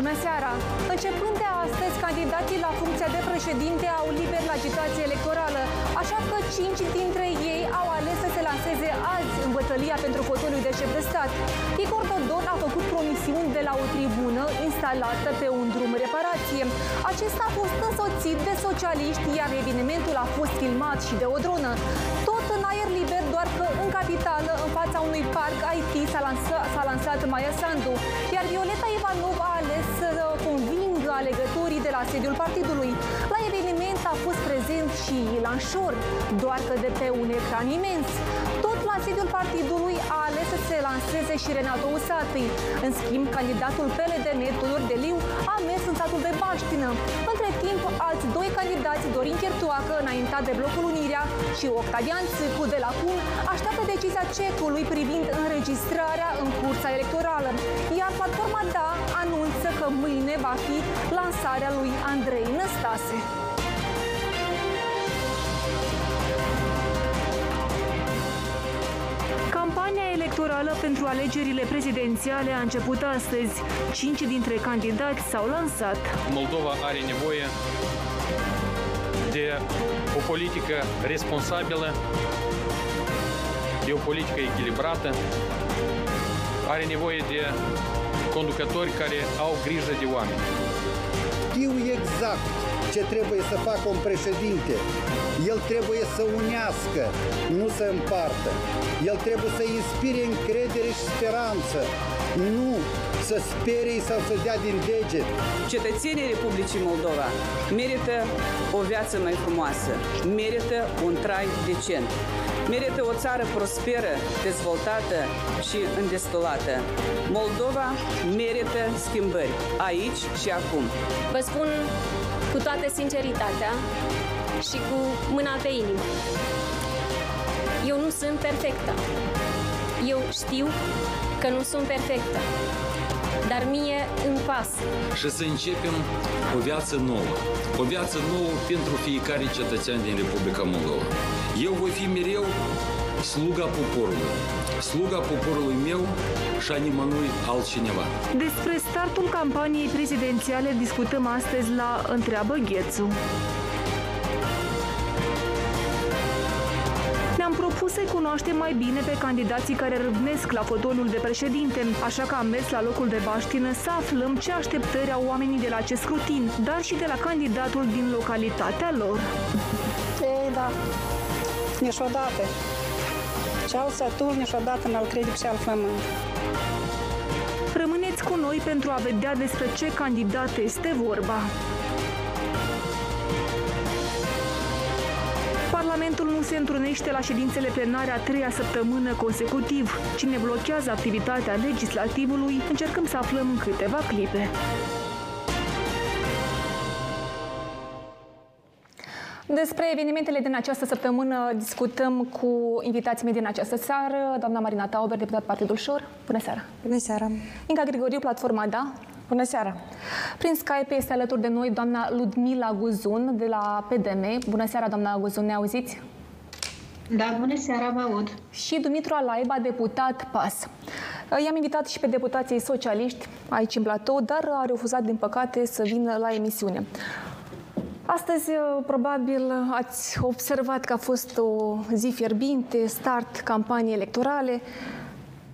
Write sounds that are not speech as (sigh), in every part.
Bună seara! Începând de astăzi, candidații la funcția de președinte au liber la agitație electorală, așa că cinci dintre ei au ales să se lanseze azi în bătălia pentru fotoliul de șef de stat. Igor Dodon a făcut promisiuni de la o tribună instalată pe un drum reparație. Acesta a fost însoțit de socialiști, iar evenimentul a fost filmat și de o dronă. Tot în aer liber, doar că în capitală, în fața unui parc IT, s-a lansat, s-a lansat Maia Sandu, iar Violeta Ivanov a ales să convingă alegătorii de la sediul partidului. La eveniment a fost prezent și Ilan Șor, doar că de pe un ecran imens. Tot la sediul partidului a ales să se lanseze și Renato Usatăi. În schimb, candidatul PLDN, Tudor Deliu, a mers în satul de Baștină. Între timp, alți doi candidați, Dorin Chertoacă, înaintat de blocul Unirea, și Octavian Țâcu de la CUN, așteaptă decizia cecului privind înregistrarea în cursa electorală. Iar platforma DA anunță că mâine va fi lansarea lui Andrei Năstase. Campania electorală pentru alegerile prezidențiale a început astăzi. Cinci dintre candidați s-au lansat. Moldova are nevoie de o politică responsabilă, de o politică echilibrată, are nevoie de conducători care au grijă de oameni. Știu exact ce trebuie să facă un președinte. El trebuie să unească, nu să împartă. El trebuie să inspire încredere și speranță, nu să sperie sau să dea din deget. Cetățenii Republicii Moldova merită o viață mai frumoasă, merită un trai decent, merită o țară prosperă, dezvoltată și îndestulată. Moldova merită schimbări, aici și acum. Vă spun cu toată sinceritatea și cu mâna pe inimă. Eu nu sunt perfectă. Eu știu că nu sunt perfectă. Dar mie îmi pasă. și să începem o viață nouă. O viață nouă pentru fiecare cetățean din Republica Moldova. Eu voi fi mereu sluga poporului. Sluga poporului meu și a nimănui altcineva. Despre startul campaniei prezidențiale discutăm astăzi la Întreabă Ghețu. Ne-am propus să cunoaștem mai bine pe candidații care râvnesc la fotoliul de președinte, așa că am mers la locul de baștină să aflăm ce așteptări au oamenii de la acest scrutin, dar și de la candidatul din localitatea lor. Ei, da, niciodată. Și al Saturn niciodată n-al crede și al flământ. Rămâneți cu noi pentru a vedea despre ce candidat este vorba. Parlamentul nu se întrunește la ședințele plenare a treia săptămână consecutiv. Cine blochează activitatea legislativului, încercăm să aflăm în câteva clipe. Despre evenimentele din această săptămână discutăm cu invitații mei din această seară, doamna Marina Tauber, deputat Partidul Șor. Bună seara! Bună seara! Inca Grigoriu, Platforma Da. Bună seara! Prin Skype este alături de noi doamna Ludmila Guzun de la PDM. Bună seara, doamna Guzun, ne auziți? Da, bună seara, vă aud. Și Dumitru Alaiba, deputat PAS. I-am invitat și pe deputații socialiști aici în platou, dar a refuzat, din păcate, să vină la emisiune. Astăzi, probabil, ați observat că a fost o zi fierbinte, start campanii electorale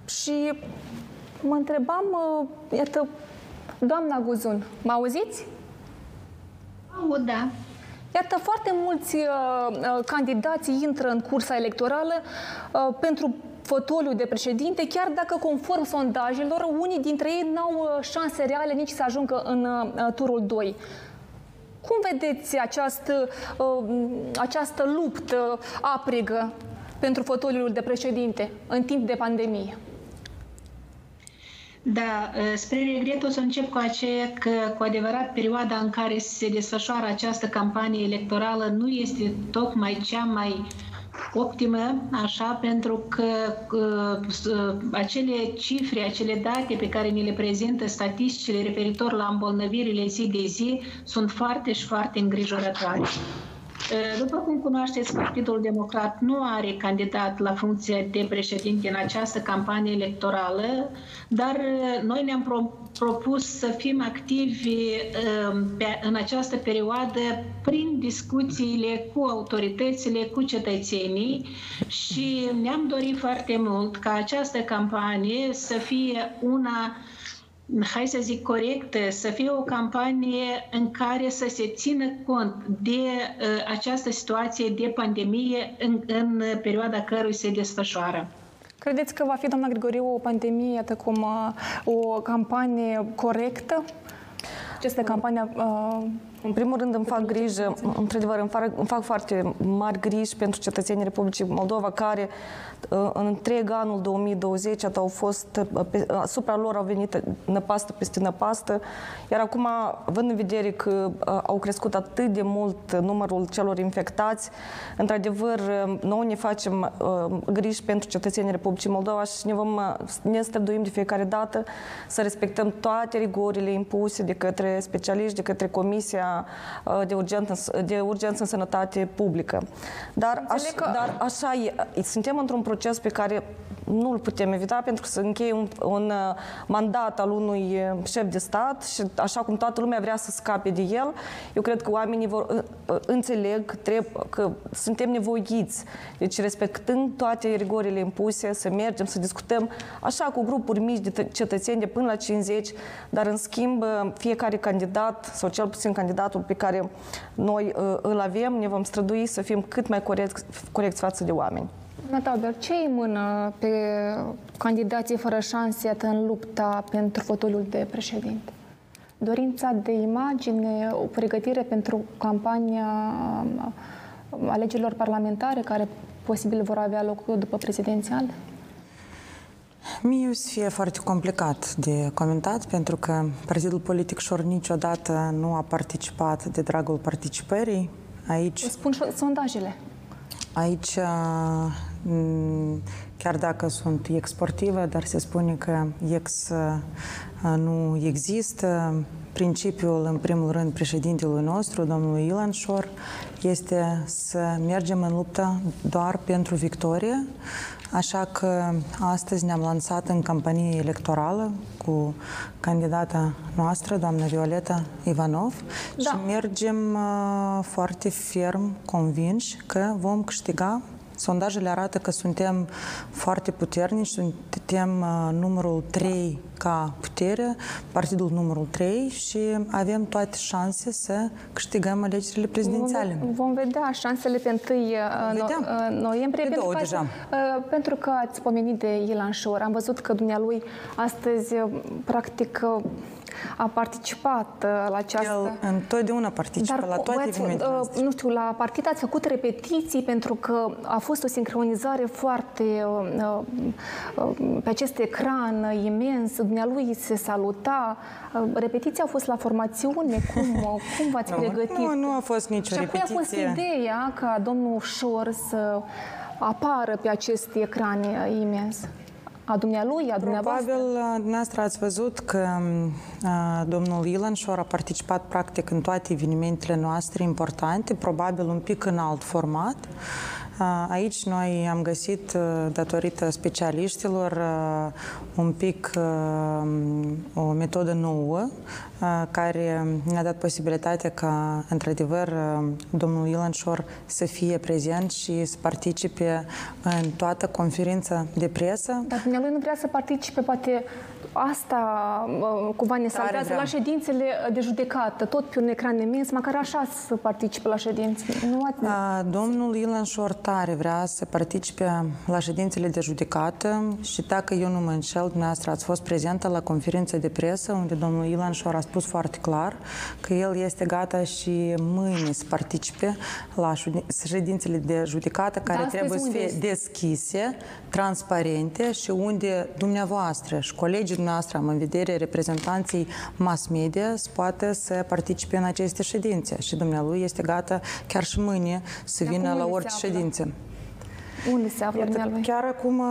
și mă întrebam, iată, doamna Guzun, mă auziți? Aud, da. Iată, foarte mulți uh, uh, candidați intră în cursa electorală uh, pentru fotoliu de președinte, chiar dacă conform sondajelor, unii dintre ei n-au uh, șanse reale nici să ajungă în uh, turul 2. Cum vedeți această, uh, această luptă aprigă pentru fotoliul de președinte în timp de pandemie? Da, spre regret o să încep cu aceea că, cu adevărat, perioada în care se desfășoară această campanie electorală nu este tocmai cea mai optimă, așa, pentru că uh, acele cifre, acele date pe care ni le prezintă statisticile referitor la îmbolnăvirile zi de zi sunt foarte și foarte îngrijorătoare. După cum cunoașteți, Partidul Democrat nu are candidat la funcție de președinte în această campanie electorală, dar noi ne-am pro- propus să fim activi pe, în această perioadă prin discuțiile cu autoritățile, cu cetățenii și ne-am dorit foarte mult ca această campanie să fie una hai să zic corect, să fie o campanie în care să se țină cont de uh, această situație de pandemie în, în perioada cărui se desfășoară. Credeți că va fi, doamna Grigoriu, o pandemie, iată cum, uh, o campanie corectă? Această campanie uh, în primul rând îmi fac grijă, într-adevăr, îmi fac, îmi fac foarte mari griji pentru cetățenii Republicii Moldova care uh, în întreg anul 2020 au fost, uh, asupra lor au venit năpastă peste năpastă, iar acum, având în vedere că uh, au crescut atât de mult numărul celor infectați, într-adevăr, noi ne facem griji pentru cetățenii Republicii Moldova și ne, vom, ne străduim de fiecare dată să respectăm toate rigorile impuse de către specialiști, de către Comisia de urgență, de urgență în sănătate publică. Dar, aș, că... dar așa e, suntem într-un proces pe care nu îl putem evita pentru că să încheie un, un mandat al unui șef de stat și așa cum toată lumea vrea să scape de el, eu cred că oamenii vor înțeleg trebuie, că suntem nevoiți. Deci respectând toate rigorile impuse, să mergem, să discutăm așa cu grupuri mici de cetățeni de până la 50, dar în schimb fiecare candidat sau cel puțin candidatul pe care noi îl avem, ne vom strădui să fim cât mai corecți, corecți față de oameni. Natalia, ce îi mână pe candidații fără șanse în lupta pentru fotoliul de președinte? Dorința de imagine, o pregătire pentru campania alegerilor parlamentare care posibil vor avea loc după prezidențial? Mie o să fie foarte complicat de comentat, pentru că Partidul Politic Șor niciodată nu a participat de dragul participării. Aici... O spun sondajele. Aici, chiar dacă sunt exportive, dar se spune că ex nu există, principiul, în primul rând, președintelui nostru, domnul Ilan Șor, este să mergem în luptă doar pentru victorie, Așa că astăzi ne-am lansat în campanie electorală cu candidata noastră, doamna Violeta Ivanov, da. și mergem uh, foarte ferm convinși că vom câștiga Sondajele arată că suntem foarte puternici, suntem uh, numărul 3 ca putere, partidul numărul 3 și avem toate șanse să câștigăm alegerile prezidențiale. Vom, vom vedea șansele pe 1 uh, no, uh, noiembrie. Pe pentru, două că deja. Ați, pentru că ați pomenit de Ilan Șor. Am văzut că dumnealui astăzi, practic, a participat uh, la această... El întotdeauna participă Dar, la toate evenimentele uh, Nu știu, la partid ați făcut repetiții pentru că a fost o sincronizare foarte uh, pe acest ecran imens, dumnealui se saluta. Repetiția a fost la formațiune? Cum, cum v-ați (laughs) nu, pregătit? Nu, nu a fost nicio și repetiție. Și a fost ideea ca domnul Șor să apară pe acest ecran imens? A dumnealui, a dumneavoastră? Probabil, uh, dumneavoastră ați văzut că uh, domnul Ilan Șor a participat practic în toate evenimentele noastre importante, probabil un pic în alt format. Aici noi am găsit, datorită specialiștilor, un pic o metodă nouă care ne-a dat posibilitatea ca, într-adevăr, domnul Ilan Șor să fie prezent și să participe în toată conferința de presă. Dar dumnealui nu vrea să participe, poate asta cumva ne salvează la ședințele de judecată, tot pe un ecran imens, măcar așa să participe la ședințe. Nu ați... Domnul Ilan Șor tare vrea să participe la ședințele de judecată și dacă eu nu mă înșel, dumneavoastră ați fost prezentă la conferința de presă unde domnul Ilan Șor a spus foarte clar că el este gata și mâine să participe la ședințele de judecată care da, trebuie să fie este? deschise, transparente și unde dumneavoastră și colegii noastre, am în vedere reprezentanții mass media, să poată să participe în aceste ședințe. Și dumnealui este gata chiar și mâine să vină la orice ședință. Unde se află Iată, dumnealui? chiar acum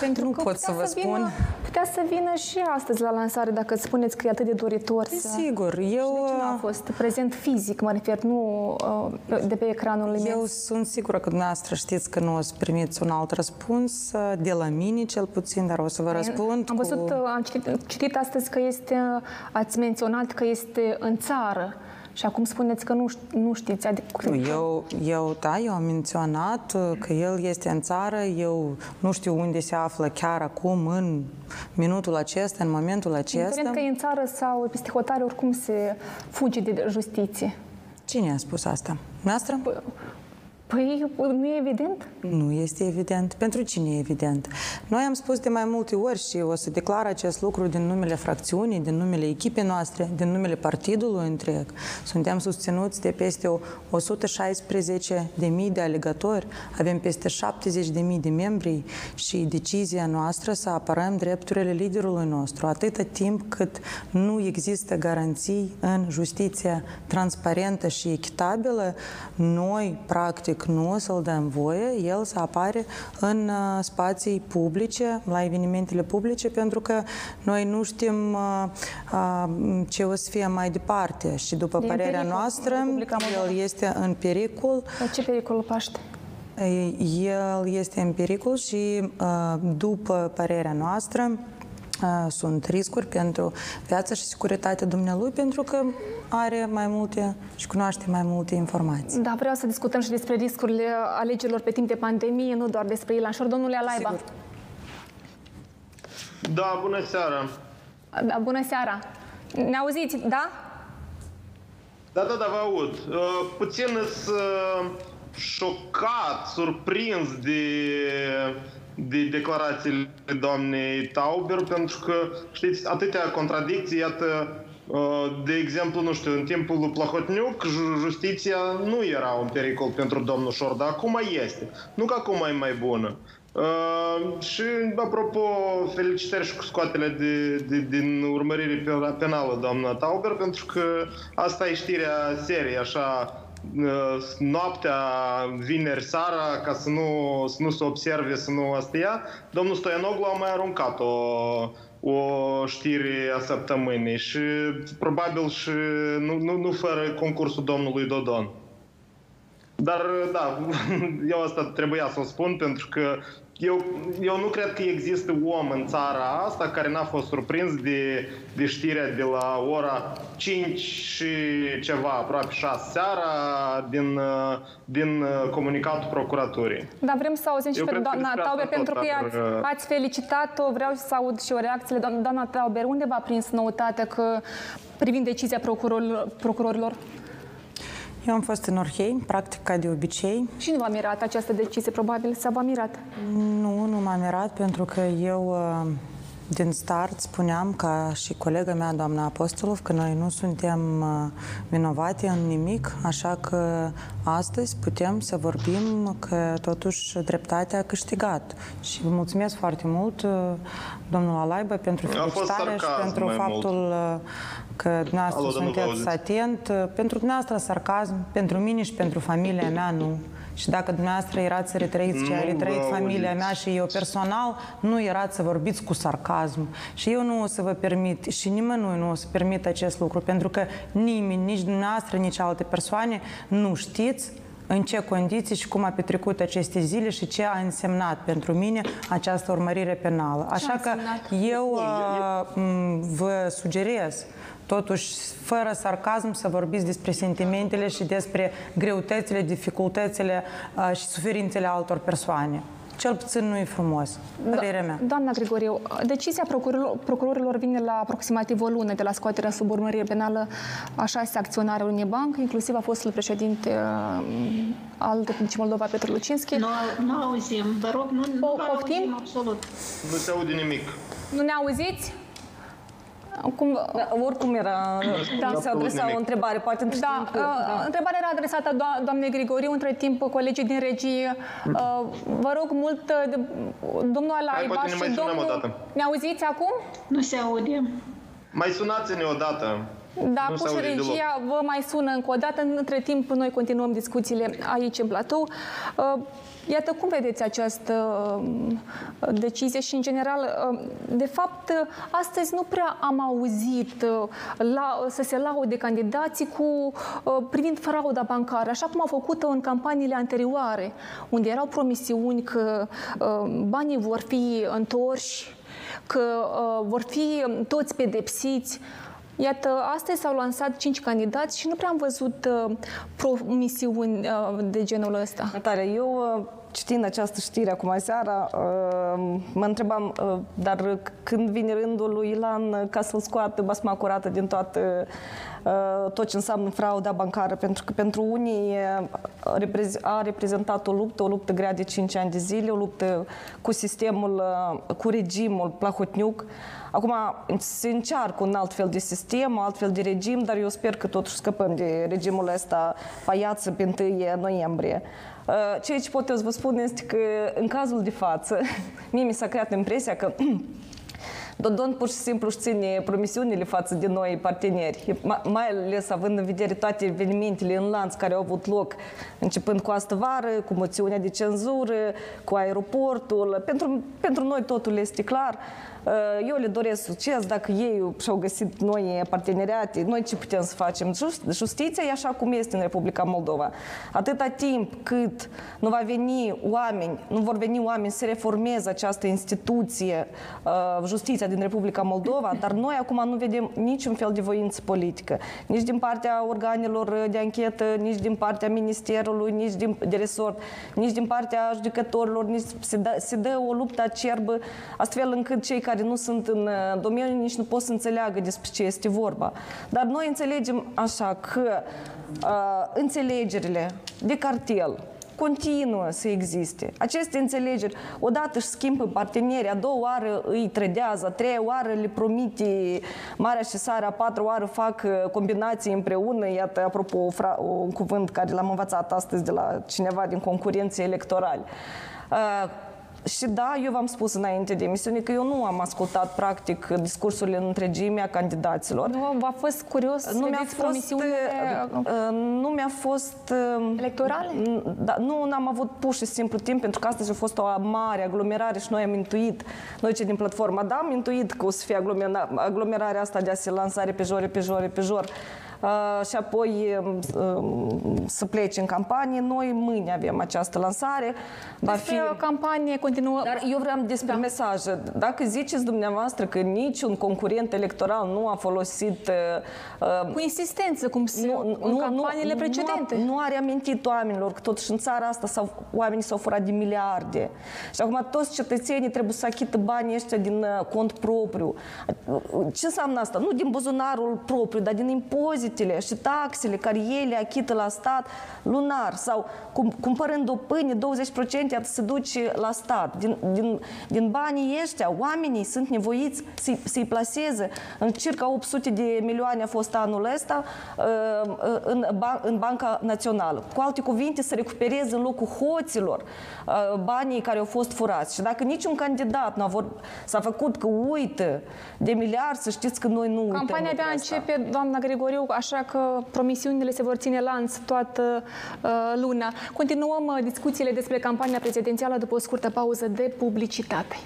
Pentru nu că pot să putea vă spun. Vină, putea să vină și astăzi la lansare, dacă îți spuneți că e atât de doritor să... Sigur, eu... De ce nu a fost prezent fizic, mă refer, nu uh, pe- de pe ecranul Eu imens? sunt sigură că dumneavoastră știți că nu o să primiți un alt răspuns, uh, de la mine cel puțin, dar o să vă răspund Am văzut, cu... uh, am citit, citit astăzi că este, ați menționat că este în țară și acum spuneți că nu, ș- nu știți. Adică, Nu, Eu, eu, da, eu am menționat uh, că el este în țară, eu nu știu unde se află chiar acum, în minutul acesta, în momentul acesta. Indiferent că e în țară sau peste hotare, oricum se fuge de justiție. Cine a spus asta? Noastră? Păi, nu e evident? Nu este evident. Pentru cine e evident? Noi am spus de mai multe ori și o să declar acest lucru din numele fracțiunii, din numele echipei noastre, din numele partidului întreg. Suntem susținuți de peste o 116 de mii de alegători, avem peste 70 de mii de membri și decizia noastră să apărăm drepturile liderului nostru, atâta timp cât nu există garanții în justiția transparentă și echitabilă, noi, practic, nu o să-l dăm voie, el să apare în uh, spații publice, la evenimentele publice, pentru că noi nu știm uh, uh, ce o să fie mai departe și după E în părerea pericol noastră, Republica Moldova. el este în pericol Dar ce pericol paște? el este în pericol și, uh, după părerea noastră, uh, sunt riscuri pentru viața și securitatea dumnealui pentru că are mai multe și cunoaște mai multe informații. Da, vreau să discutăm și despre riscurile alegerilor pe timp de pandemie, nu doar despre Ilan Șor. Domnule Alaiba, Sigur. Da, bună seara. da, bună seara. Ne auziți, da? Da, da, da, vă aud. Uh, puțin sunt uh, șocat, surprins de, de declarațiile doamnei Tauber, pentru că, știți, atâtea contradicții, iată, uh, de exemplu, nu știu, în timpul lui Plahotniuc, ju- justiția nu era un pericol pentru domnul Șor, dar acum este. Nu că acum e mai bună. Uh, și, apropo, felicitări și cu scoatele de, de, din urmărire pe- penală, doamna Tauber, pentru că asta e știrea seriei, așa, uh, noaptea, vineri seara, ca să nu, să nu se observe, să nu astea, domnul Stoianoglu a mai aruncat o, o știre a săptămânii și probabil și nu, nu, nu fără concursul domnului Dodon. Dar, da, (laughs) eu asta trebuia să o spun pentru că eu, eu nu cred că există om în țara asta care n-a fost surprins de, de știrea de la ora 5 și ceva, aproape 6 seara, din, uh, din uh, comunicatul procuraturii. Da, vrem să auzim și Eu pe cred că doamna despre asta Tauber, tot, pentru că dar, ați, uh, ați felicitat-o. Vreau să aud și o reacție. Doamna, doamna Tauber, unde v-a prins noutatea că privind decizia procurorilor? procurorilor? Eu am fost în Orhei, practic ca de obicei. Și nu v-a mirat această decizie, probabil, sau v-a mirat? Nu, nu m-am mirat pentru că eu uh, din start spuneam ca și colega mea, doamna Apostolov, că noi nu suntem uh, vinovate în nimic, așa că astăzi putem să vorbim că totuși dreptatea a câștigat. Și vă mulțumesc foarte mult, uh, domnul Alaiba, pentru A fost felicitare și sarcasm pentru mai faptul uh, că dumneavoastră Alo, dar nu vă sunteți auziți. atent. Uh, Pentru dumneavoastră sarcasm, pentru mine și pentru familia mea nu. Și dacă dumneavoastră erați să retrăiți ce a Nu retrăit vă familia auziți. mea și eu personal, nu erați să vorbiți cu sarcasm. Și eu nu o să vă permit și nimănui nu o să permit acest lucru, pentru că nimeni, nici dumneavoastră, nici alte persoane nu știți în ce condiții și cum a petrecut aceste zile și ce a însemnat pentru mine această urmărire penală. Așa că însemnat? eu uh, m, vă sugerez totuși, fără sarcasm, să vorbiți despre sentimentele și despre greutățile, dificultățile uh, și suferințele altor persoane. Cel puțin nu e frumos. Părerea mea. Doamna Grigoriu, decizia procurorilor, procurorilor vine la aproximativ o lună de la scoaterea sub urmărire penală a șase acționari al unei bancă, inclusiv a fostul președinte uh, al Republicii Moldova, Petru Lucinski. Nu, nu auzim, vă rog, nu, nu Po- vă poftim? auzim absolut. Nu se aude nimic. Nu ne auziți? Cum, Da, oricum era, Da. da. se adresa nimic. o întrebare, poate între Da, timp, uh, întrebarea era adresată do- doamnei Grigoriu, între timp colegii din regie. Uh, vă rog mult, uh, de, domnul Alaiba poate ne mai și sunăm domnul... o dată. Ne auziți acum? Nu se aude. Mai sunați-ne odată. Da, nu Puș Regia vă mai sună încă o dată. Între timp, noi continuăm discuțiile aici în platou. Uh, Iată cum vedeți această uh, decizie și, în general, uh, de fapt, astăzi nu prea am auzit uh, la, să se laude candidații cu privind frauda bancară, așa cum au făcut în campaniile anterioare, unde erau promisiuni că banii vor fi întorși, că vor fi toți pedepsiți. Iată, astăzi s-au lansat cinci candidați și nu prea am văzut uh, promisiuni uh, de genul ăsta. Natalia, eu uh, citind această știre acum seara, uh, mă întrebam, uh, dar când vine rândul lui Ilan ca să-l scoată basma curată din toată uh, tot ce înseamnă frauda bancară, pentru că pentru unii a reprezentat o luptă, o luptă grea de 5 ani de zile, o luptă cu sistemul, cu regimul Plahotniuc, Acum se încearcă un alt fel de sistem, un alt fel de regim, dar eu sper că totuși scăpăm de regimul ăsta paiață pe 1 noiembrie. Uh, ceea ce pot eu să vă spun este că în cazul de față, (laughs) mie mi s-a creat impresia că (clears throat) Dodon pur și simplu își ține promisiunile față de noi parteneri, mai ales având în vedere toate evenimentele în lanț care au avut loc, începând cu astă vară, cu moțiunea de cenzură, cu aeroportul. Pentru, pentru noi totul este clar. Uh, eu le doresc succes dacă ei și-au găsit noi parteneriate, noi ce putem să facem? Justiția e așa cum este în Republica Moldova. Atâta timp cât nu va veni oameni, nu vor veni oameni să reformeze această instituție, uh, justiția din Republica Moldova, dar noi acum nu vedem niciun fel de voință politică, nici din partea organelor de anchetă, nici din partea Ministerului, nici din, de resort, nici din partea judecătorilor, nici se, dă, se dă o luptă acerbă, astfel încât cei care care nu sunt în uh, domeniu nici nu pot să înțeleagă despre ce este vorba. Dar noi înțelegem așa că uh, înțelegerile de cartel, continuă să existe. Aceste înțelegeri, odată își schimbă partenerii, a doua oară îi trădează, a treia oară le promite marea și sarea, a patra oară fac uh, combinații împreună. Iată, apropo, un cuvânt care l-am învățat astăzi de la cineva din concurențe electorale. Și da, eu v-am spus înainte de emisiune că eu nu am ascultat practic discursurile în întregime a candidaților. Nu v-a fost curios nu mi-a fost, uh, uh, Nu mi-a fost... Uh, Electorale? Da, nu am avut pur și simplu timp, pentru că astăzi a fost o mare aglomerare și noi am intuit, noi cei din platforma, da, am intuit că o să fie aglomerarea asta de a se lansare pe jor, pe jor, pe jor și apoi să plece în campanie. Noi mâine avem această lansare. Va fi o campanie continuă. Dar eu vreau despre da. mesaje. Dacă ziceți dumneavoastră că niciun concurent electoral nu a folosit... Cu insistență, cum nu, în nu, campaniile nu, precedente. Nu a, nu a reamintit oamenilor că totuși în țara asta s-au, oamenii s-au furat de miliarde. Și acum toți cetățenii trebuie să achită banii ăștia din cont propriu. Ce înseamnă asta? Nu din buzunarul propriu, dar din impozite impozitele și taxele care ele achită la stat lunar sau cum, cumpărând o pâine, 20% se duce la stat. Din, din, din banii ăștia, oamenii sunt nevoiți să-i, să plaseze. În circa 800 de milioane a fost anul ăsta uh, uh, în, în Banca Națională. Cu alte cuvinte, să recupereze în locul hoților uh, banii care au fost furați. Și dacă niciun candidat nu a s-a făcut că uită de miliard, să știți că noi nu uităm. Campania abia începe, doamna Gregoriu, așa că promisiunile se vor ține lanț toată uh, luna. Continuăm uh, discuțiile despre campania prezidențială după o scurtă pauză de publicitate.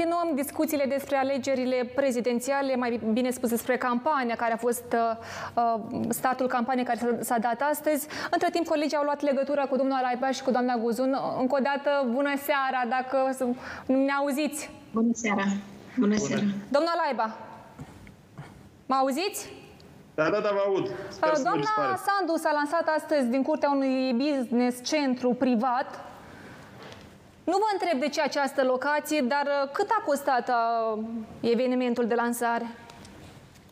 Continuăm discuțiile despre alegerile prezidențiale, mai bine spus despre campania care a fost uh, uh statul campaniei care s-a dat astăzi. Între timp, colegii au luat legătura cu domnul Alaiba și cu doamna Guzun. Încă o dată, bună seara, dacă ne auziți. Bună seara. Bună seara. Domnul Alaiba, mă auziți? Da, da, da, vă aud. Sper uh, Doamna Sandu s-a lansat astăzi din curtea unui business centru privat nu vă întreb de ce această locație, dar uh, cât a costat uh, evenimentul de lansare?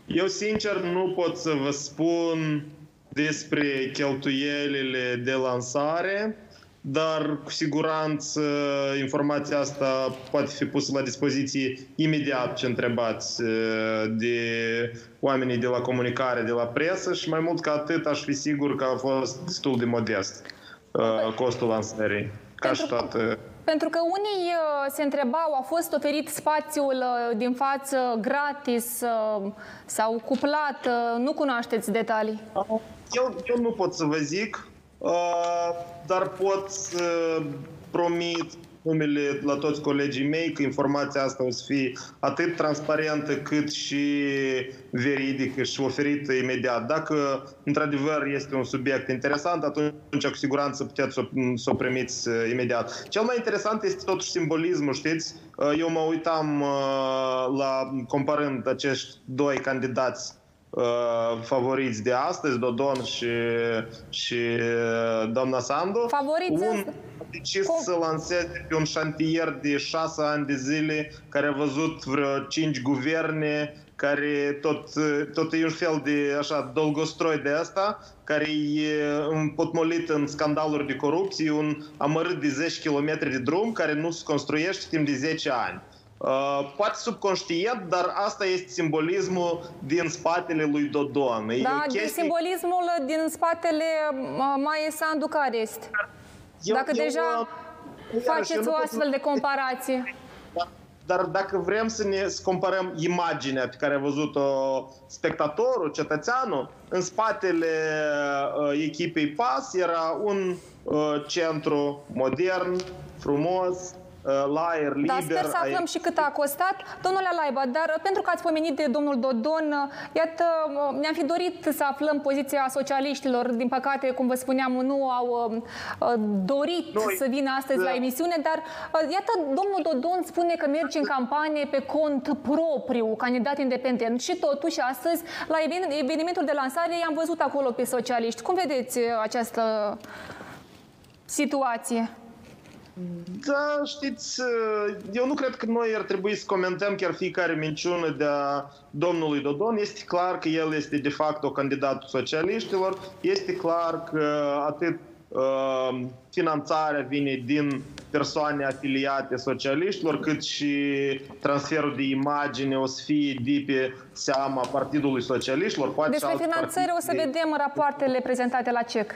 Eu, sincer, nu pot să vă spun despre cheltuielile de lansare, dar cu siguranță informația asta poate fi pusă la dispoziție imediat ce întrebați de oamenii de la comunicare, de la presă și mai mult ca atât aș fi sigur că a fost destul de modest costul lansării, ca și toată pentru că unii uh, se întrebau, a fost oferit spațiul uh, din față gratis uh, sau cuplat, nu cunoașteți detalii? Eu, eu nu pot să vă zic, dar pot să promit numele la toți colegii mei că informația asta o să fie atât transparentă cât și veridică și oferită imediat. Dacă într-adevăr este un subiect interesant, atunci cu siguranță puteți să, să o primiți uh, imediat. Cel mai interesant este totuși simbolismul, știți? Uh, eu mă uitam uh, la comparând acești doi candidați favoriți de astăzi, Dodon și, și doamna Sandu. Favoriți? Un, decis Cum? să lanseze pe un șantier de șase ani de zile, care a văzut vreo cinci guverne, care tot, tot e un fel de așa dolgostroi de asta, care e împotmolit în scandaluri de corupție, un amărât de 10 km de drum care nu se construiește timp de 10 ani. Uh, poate subconștient, dar asta este simbolismul din spatele lui Dodon. Da, e chestie... simbolismul din spatele Maie Sandu care este? Eu, Dacă eu, deja eu, faceți o astfel de comparație. (laughs) Dar, dar dacă vrem să ne să comparăm imaginea pe care a văzut-o spectatorul, cetățeanul, în spatele uh, echipei PAS era un uh, centru modern, frumos, Uh, la aer liber. Da, sper să aflăm ai... și cât a costat. Domnule Laiba, dar uh, pentru că ați pomenit de domnul Dodon, uh, iată, ne-am fi dorit să aflăm poziția socialiștilor. Din păcate, cum vă spuneam, nu au dorit Noi, să vină astăzi da. la emisiune, dar iată, domnul Dodon spune că merge în campanie pe cont propriu, candidat independent. Și totuși, astăzi, la evenimentul de lansare, i-am văzut acolo pe socialiști. Cum vedeți această situație? Da, știți, eu nu cred că noi ar trebui să comentăm chiar fiecare minciună de a domnului Dodon. Este clar că el este de fapt o candidatul socialiștilor. Este clar că atât uh, finanțarea vine din persoane afiliate socialiștilor, cât și transferul de imagine o să fie de pe seama Partidului Socialiștilor. Poate Despre finanțare o să vedem rapoartele prezentate la CEC.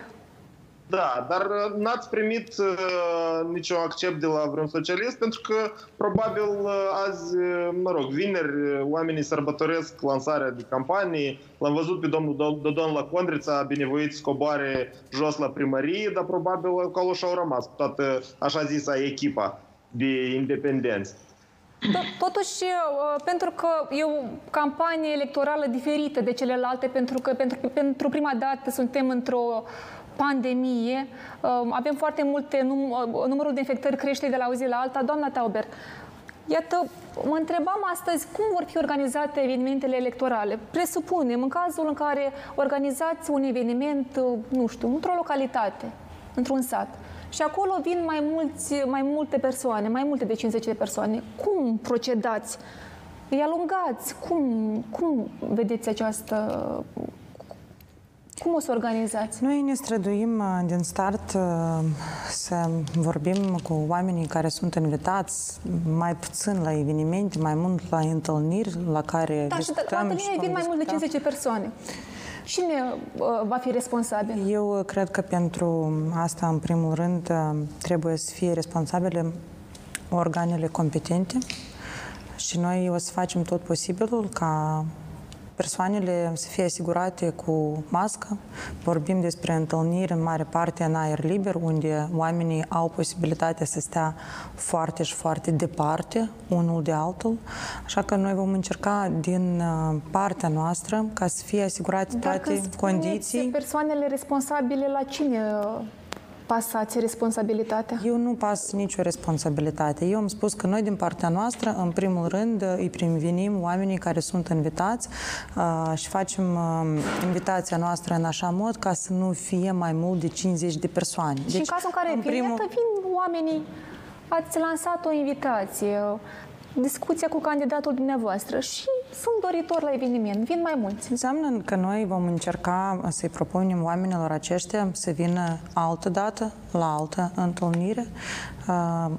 Da, dar uh, n-ați primit uh, niciun accept de la vreun socialist pentru că probabil uh, azi, uh, mă rog, vineri, uh, oamenii sărbătoresc lansarea de campanii. L-am văzut pe domnul Dodon la Condrița, a binevoit scoboare jos la primărie, dar probabil acolo și-au rămas toată așa zisa echipa de independenți. Totuși, pentru că e o campanie electorală diferită de celelalte, pentru că pentru, pentru prima dată suntem într-o pandemie, um, avem foarte multe, num, uh, numărul de infectări crește de la o zi la alta. Doamna Tauber, Iată, mă întrebam astăzi cum vor fi organizate evenimentele electorale. Presupunem, în cazul în care organizați un eveniment, uh, nu știu, într-o localitate, într-un sat, și acolo vin mai, mulți, mai multe persoane, mai multe de 50 de persoane. Cum procedați? Îi alungați? Cum, cum vedeți această cum o să organizați? Noi ne străduim uh, din start uh, să vorbim cu oamenii care sunt invitați mai puțin la evenimente, mai mult la întâlniri la care da, discutăm. Da, și la întâlniri vin mai mult de 50 persoane. Cine uh, va fi responsabil? Eu cred că pentru asta, în primul rând, trebuie să fie responsabile organele competente și noi o să facem tot posibilul ca persoanele să fie asigurate cu mască. Vorbim despre întâlniri în mare parte în aer liber, unde oamenii au posibilitatea să stea foarte și foarte departe unul de altul. Așa că noi vom încerca din uh, partea noastră ca să fie asigurate Dacă toate condiții. persoanele responsabile la cine pasați responsabilitatea? Eu nu pas nicio responsabilitate. Eu am spus că noi, din partea noastră, în primul rând, îi primvenim oamenii care sunt invitați uh, și facem uh, invitația noastră în așa mod ca să nu fie mai mult de 50 de persoane. Și deci, în cazul în care în primul... vin oamenii, ați lansat o invitație, discuția cu candidatul dumneavoastră și sunt doritori la eveniment, vin mai mulți. Înseamnă că noi vom încerca să-i propunem oamenilor aceștia să vină altă dată, la altă întâlnire,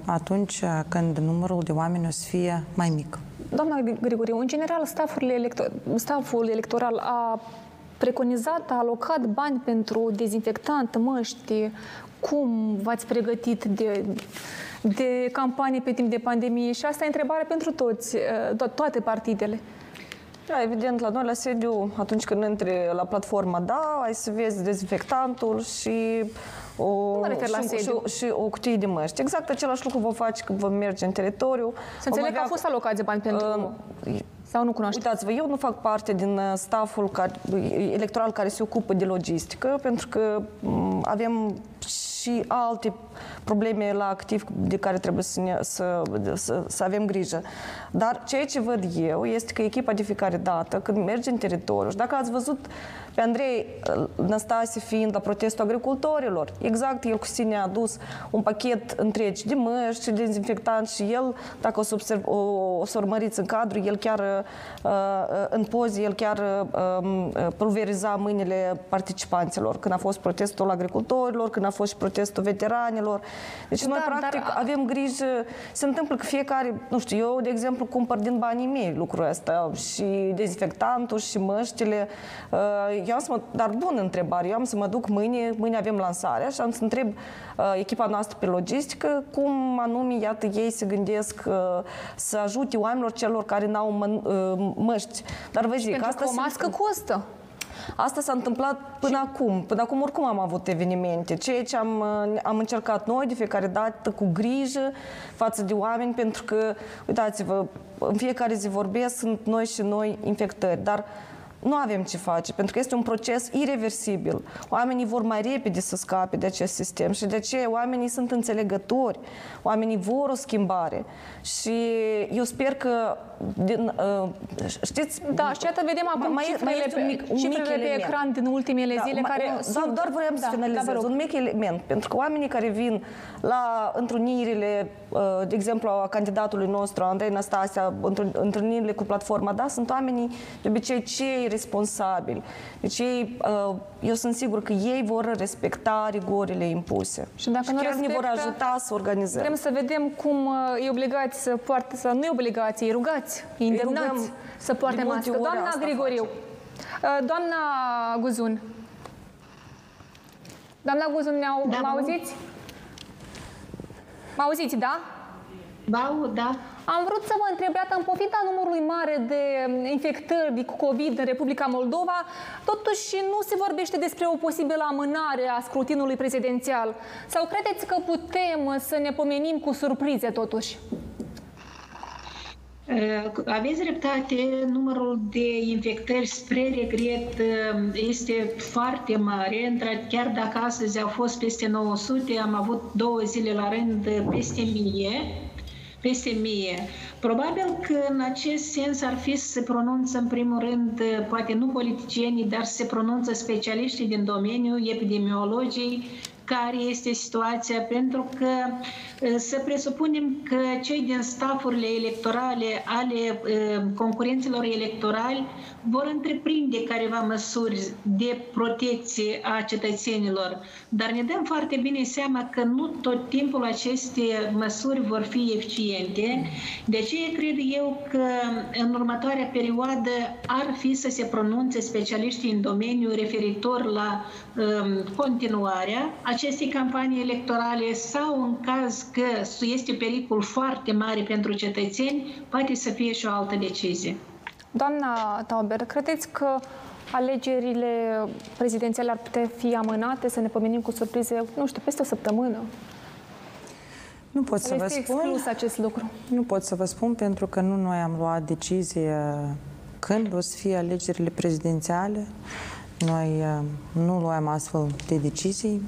atunci când numărul de oameni o să fie mai mic. Doamna Grigoriu, în general, elector- staful electoral a preconizat, a alocat bani pentru dezinfectant, măști. Cum v-ați pregătit de, de campanie pe timp de pandemie? Și asta e întrebare pentru toți, to- toate partidele. Da, evident, la noi la sediu, atunci când intri la platforma, da, ai să vezi dezinfectantul și o, mă refer la și, și, și o cutie de măști. Exact același lucru vă faci când vă merge în teritoriu. Să înțeleg avea... că au fost alocați bani pentru... Uh, sau nu cunoașteți? Uitați-vă, eu nu fac parte din uh, staful care, electoral care se ocupă de logistică, pentru că avem și alte probleme la activ de care trebuie să, ne, să, să, să avem grijă. Dar ceea ce văd eu este că echipa de fiecare dată, când merge în teritoriu, și dacă ați văzut pe Andrei Năstase fiind la protestul agricultorilor, exact el cu sine a adus un pachet întreg de măști și de dezinfectant și el, dacă o să, observ, o, o să urmăriți în cadru, el chiar uh, în poze, el chiar um, pulveriza mâinile participanților când a fost protestul agricultorilor, când a fost și protestul veteranilor. Deci noi, da, practic, dar... avem grijă. Se întâmplă că fiecare, nu știu, eu, de exemplu, cumpăr din banii mei lucrul ăsta și dezinfectantul și măștile. Eu am să mă, dar bun întrebare, eu am să mă duc mâine, mâine avem lansarea și am să întreb uh, echipa noastră pe logistică cum anume, iată, ei se gândesc uh, să ajute oamenilor celor care n-au mă, uh, măști. Dar vă zic, asta că o mască se... costă. Asta s-a întâmplat până și... acum. Până acum oricum am avut evenimente. Ceea ce am, am încercat noi de fiecare dată cu grijă față de oameni, pentru că, uitați-vă, în fiecare zi vorbesc, sunt noi și noi infectări. Dar nu avem ce face, pentru că este un proces irreversibil. Oamenii vor mai repede să scape de acest sistem și de aceea oamenii sunt înțelegători, oamenii vor o schimbare. Și eu sper că, din, uh, știți... Da, și iată vedem acum mai, cifrele, mai un mic, un cifrele mic pe ecran din ultimele zile da, care... Da, sunt... Doar vreau da, să finalizez. Da, un mic element, pentru că oamenii care vin la întrunirile, uh, de exemplu, a candidatului nostru, Andrei Nastasia, întrunirile cu platforma, da, sunt oamenii de obicei cei responsabili. Deci ei, uh, eu sunt sigur că ei vor respecta rigorile impuse. Și dacă și nu chiar respectă, ne vor ajuta să organizăm. Vrem să vedem cum uh, e obligați să poarte, să nu e obligație, e rugați, e îndemnați să poarte mască. Doamna Grigoriu, face. doamna Guzun, Doamna Guzun, ne-au, da, mă auziți? Mă auziți, da? Bau, da. Am vrut să vă întreb, iată, în pofita numărului mare de infectări cu COVID în Republica Moldova, totuși nu se vorbește despre o posibilă amânare a scrutinului prezidențial. Sau credeți că putem să ne pomenim cu surprize, totuși? Aveți dreptate, numărul de infectări spre regret este foarte mare, chiar dacă astăzi au fost peste 900, am avut două zile la rând peste 1000 peste mie. Probabil că în acest sens ar fi să se pronunță în primul rând, poate nu politicienii, dar să se pronunță specialiștii din domeniu, epidemiologii, care este situația, pentru că să presupunem că cei din stafurile electorale ale concurenților electorali vor întreprinde careva măsuri de protecție a cetățenilor, dar ne dăm foarte bine seama că nu tot timpul aceste măsuri vor fi eficiente. De aceea cred eu că în următoarea perioadă ar fi să se pronunțe specialiștii în domeniu referitor la um, continuarea acestei campanii electorale sau în caz că este pericol foarte mare pentru cetățeni, poate să fie și o altă decizie. Doamna Tauber, credeți că alegerile prezidențiale ar putea fi amânate, să ne pomenim cu surprize, nu știu, peste o săptămână? Nu pot să vă spun. acest lucru? Nu pot să vă spun pentru că nu noi am luat decizie când o să fie alegerile prezidențiale. Noi uh, nu luăm astfel de decizii,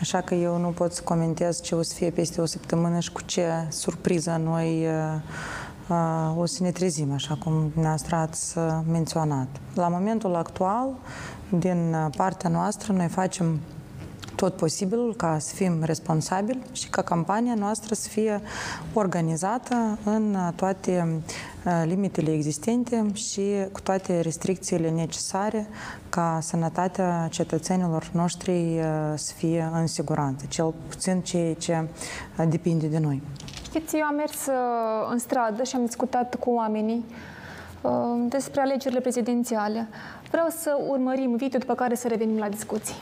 așa că eu nu pot să comentez ce o să fie peste o săptămână și cu ce surpriză noi uh, o să ne trezim, așa cum dumneavoastră ați menționat. La momentul actual, din partea noastră, noi facem tot posibilul ca să fim responsabili și ca campania noastră să fie organizată în toate limitele existente și cu toate restricțiile necesare ca sănătatea cetățenilor noștri să fie în siguranță, cel puțin ceea ce depinde de noi. Știți, eu am mers în stradă și am discutat cu oamenii despre alegerile prezidențiale. Vreau să urmărim video după care să revenim la discuții.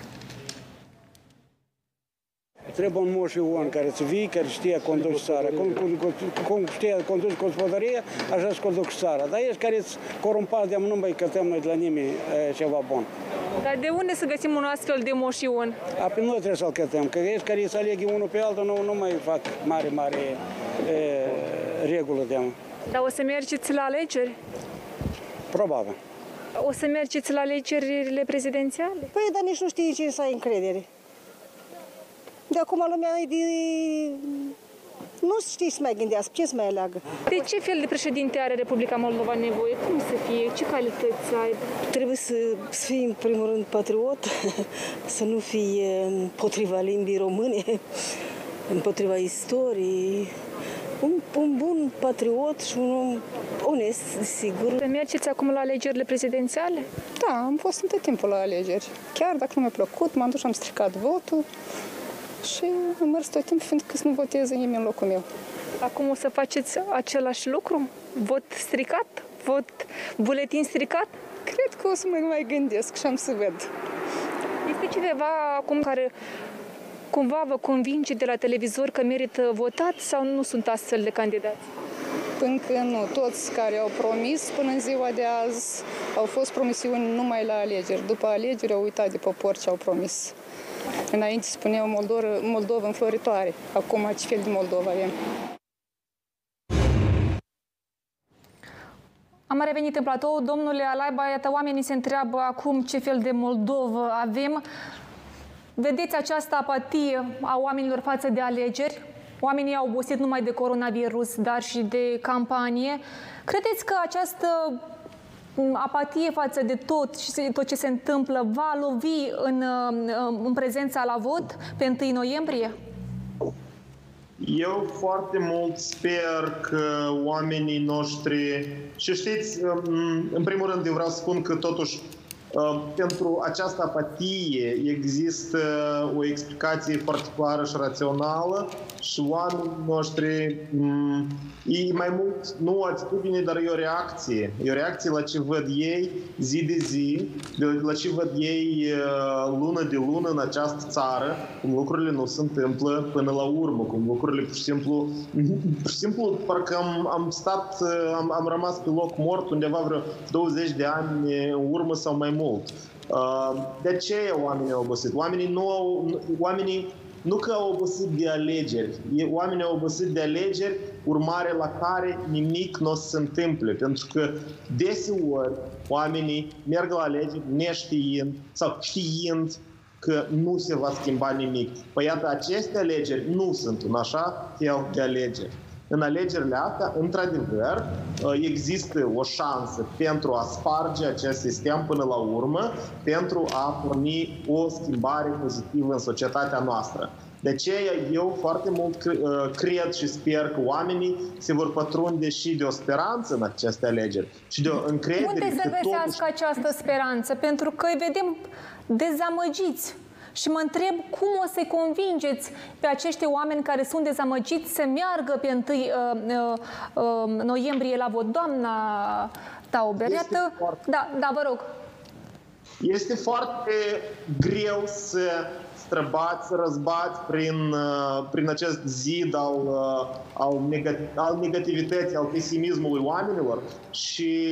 Trebuie un moș om care să vii, care știe conduce țara. Cum, cum, cum știe conduce gospodăria, așa să conduc țara. Dar ești care îți corumpat de nu mai cătăm noi de la nimeni ceva bun. Dar de unde să găsim un astfel de moșion? A, pe noi trebuie să-l cătăm, că ești care să aleghe unul pe altul, nu, nu mai fac mare, mare e, regulă de Dar o să mergeți la alegeri? Probabil. O să mergeți la alegerile prezidențiale? Păi, dar nici nu știi ce să ai încredere. De acum lumea e de... Nu știi să mai gândească, ce să mai aleagă. De ce fel de președinte are Republica Moldova nevoie? Cum să fie? Ce calități să aibă? Trebuie să, să fie, în primul rând, patriot, (laughs) să nu fie împotriva limbii române, (laughs) împotriva istoriei, un, un bun patriot și un om onest, sigur. Mergeți acum la alegerile prezidențiale? Da, am fost în tot timpul la alegeri. Chiar dacă nu mi-a plăcut, m-am dus și am stricat votul și am mers tot timpul fiindcă să nu voteze nimeni în locul meu. Acum o să faceți același lucru? Vot stricat? Vot buletin stricat? Cred că o să mă mai gândesc și am să ved. Este cineva acum care cumva vă convinge de la televizor că merită votat sau nu sunt astfel de candidați? Încă nu. Toți care au promis până în ziua de azi au fost promisiuni numai la alegeri. După alegeri au uitat de popor ce au promis. Înainte spuneau Moldova, Moldova înfloritoare. Acum ce fel de Moldova avem? Am revenit în platou. Domnule Alaiba, iată, oamenii se întreabă acum ce fel de Moldovă avem. Vedeți această apatie a oamenilor față de alegeri? Oamenii au obosit numai de coronavirus, dar și de campanie. Credeți că această apatie față de tot și tot ce se întâmplă va lovi în, în prezența la vot pe 1 noiembrie? Eu foarte mult sper că oamenii noștri, și știți, în primul rând eu vreau să spun că totuși Uh, pentru această apatie există o explicație foarte clară și rațională și oamenii noștri mm, e mai mult nu o atitudine, dar e o reacție. E o reacție la ce văd ei zi de zi, la ce văd ei uh, lună de lună în această țară, cum lucrurile nu se întâmplă până la urmă, cum lucrurile pur și simplu, pur și simplu parcă am, am stat, uh, am, am rămas pe loc mort undeva vreo 20 de ani în urmă sau mai mult. De ce oamenii au obosit? Oamenii nu au, oamenii nu că au obosit de alegeri, oamenii au obosit de alegeri urmare la care nimic nu o să se întâmple, pentru că deseori oamenii merg la alegeri neștiind sau știind că nu se va schimba nimic. Păi iată, aceste alegeri nu sunt un așa fel de alegeri în alegerile astea, într-adevăr, există o șansă pentru a sparge acest sistem până la urmă, pentru a porni o schimbare pozitivă în societatea noastră. De aceea eu foarte mult cred și sper că oamenii se vor pătrunde și de o speranță în aceste alegeri și de o încredere. Unde să găsească totuși... această speranță? Pentru că îi vedem dezamăgiți și mă întreb cum o să-i convingeți pe acești oameni care sunt dezamăgiți să meargă pe 1 uh, uh, uh, noiembrie la vot. Doamna Tauber, iată... Foarte... Da, da, vă rog. Este foarte greu să străbați, să răzbați prin, uh, prin acest zid al, uh, al, negat, al negativității, al pesimismului oamenilor și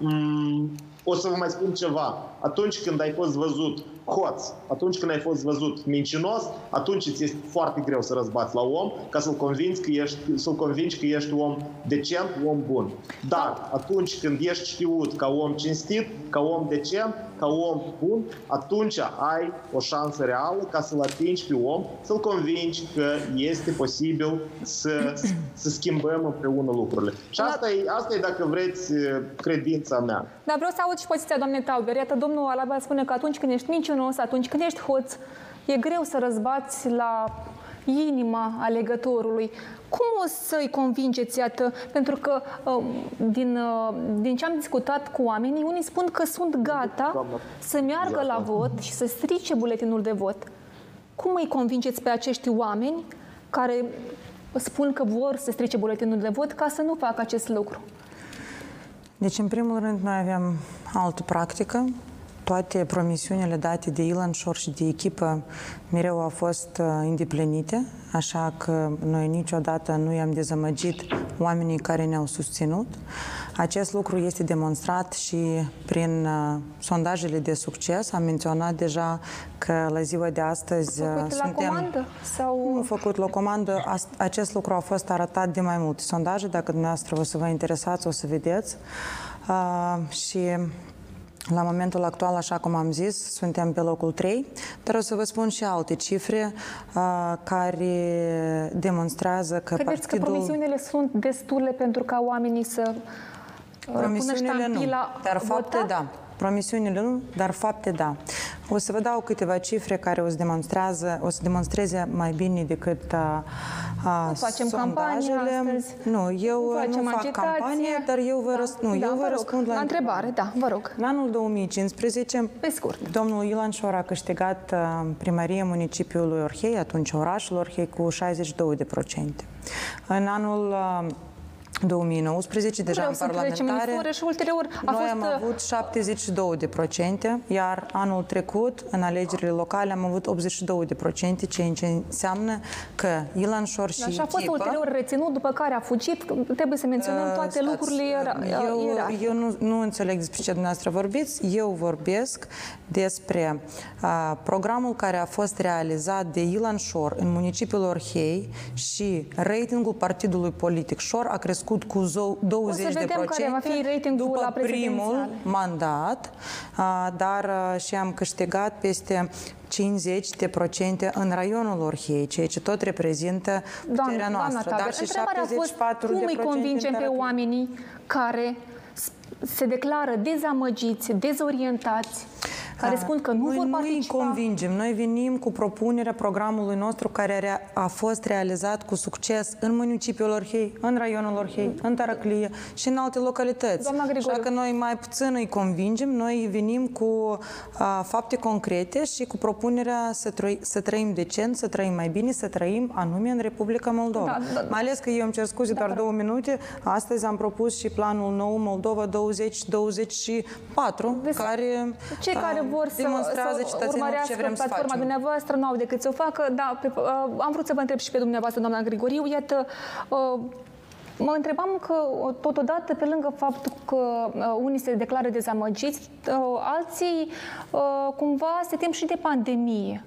um, o să vă mai spun ceva. Atunci când ai fost văzut hoț, atunci când ai fost văzut mincinos, atunci îți este foarte greu să răzbați la om ca să-l convingi că ești, să-l convingi că ești om decent, om bun. Dar atunci când ești știut ca om cinstit, ca om decent, ca om bun, atunci ai o șansă reală ca să-l atingi pe om, să-l convingi că este posibil să, (clears throat) să schimbăm împreună lucrurile. Și asta e, asta e, dacă vreți, credința mea. Dar vreau să aud și poziția doamnei Tauber. Iată, domnul Alaba spune că atunci când ești mincinos, atunci când ești hoț, e greu să răzbați la inima alegătorului. Cum o să-i convingeți, iată, pentru că uh, din, uh, din ce am discutat cu oamenii, unii spun că sunt gata să meargă la vot și să strice buletinul de vot. Cum îi convingeți pe acești oameni care spun că vor să strice buletinul de vot ca să nu facă acest lucru? Deci, în primul rând, noi avem altă practică. Toate promisiunile date de Ilan Șor și de echipă mereu au fost uh, îndeplinite, așa că noi niciodată nu i-am dezamăgit oamenii care ne-au susținut. Acest lucru este demonstrat și prin uh, sondajele de succes. Am menționat deja că la ziua de astăzi uh, făcut suntem... la comandă? Sau... Nu făcut la comandă. Acest lucru a fost arătat de mai multe sondaje. Dacă dumneavoastră o să vă interesați, o să vedeți. Uh, și la momentul actual, așa cum am zis, suntem pe locul 3, dar o să vă spun și alte cifre uh, care demonstrează că Credeți partidul... că promisiunile sunt destule pentru ca oamenii să uh, Promisiunile pună nu, ștampila dar fapte vota? da. Promisiunile nu, dar fapte da. O să vă dau câteva cifre care o să, demonstrează, o să demonstreze mai bine decât a, a, Nu facem campanie sondajele. astăzi. Nu, eu Nu facem nu fac agitație. campanie, dar eu vă, Da. răs, nu, Da, eu vă vă rog. răspund la, La întrebare, da, vă rog. În anul 2015, Pe scurt. domnul Ilan Șor a câștigat uh, primăria municipiului Orhei, atunci orașul Orhei, cu 62%. În anul uh, 2019, deja vreau în să trecem în parlamentare, istorie și ulterior a noi fost, am avut 72 de procente, iar anul trecut, în alegerile locale, am avut 82 de procente, ceea ce înseamnă că Ilan Șor și Așa a fost echipă, ulterior reținut, după care a fugit. Trebuie să menționăm toate Stați, lucrurile era, eu, era. eu nu, nu înțeleg despre ce dumneavoastră vorbiți. Eu vorbesc despre a, programul care a fost realizat de Ilan Șor în municipiul Orhei și ratingul partidului politic Șor a crescut cu zo- 20 de vedem care va fi ratingul după la primul prezidențiale. mandat, a, dar a, și am câștigat peste 50 de procente în raionul Orhei, ceea ce tot reprezintă puterea Doamna, noastră. doamna dar Taber, și întrebarea a fost 74 cum de îi procente convingem în pe Taratul. oamenii care s- se declară dezamăgiți, dezorientați, care spun că nu noi vor nu îi participa. convingem. Noi venim cu propunerea programului nostru care rea- a fost realizat cu succes în municipiul Orhei, în raionul Orhei, în Taraclie și în alte localități. Doamna Grigoriu. Așa că noi mai puțin îi convingem, noi venim cu a, fapte concrete și cu propunerea să, trăi, să trăim decent, să trăim mai bine, să trăim anume în Republica Moldova. Da, da, da. Mai ales că eu îmi cer scuze doar două minute, astăzi am propus și planul nou Moldova 2024, care Cei care a, vor să, demonstrează să cetățenilor urmărească ce vrem să platforma facem. dumneavoastră, nu au decât să o facă. Da, pe, uh, am vrut să vă întreb și pe dumneavoastră, doamna Grigoriu. Iată, uh, Mă întrebam că, uh, totodată, pe lângă faptul că uh, unii se declară dezamăgiți, uh, alții uh, cumva se tem și de pandemie.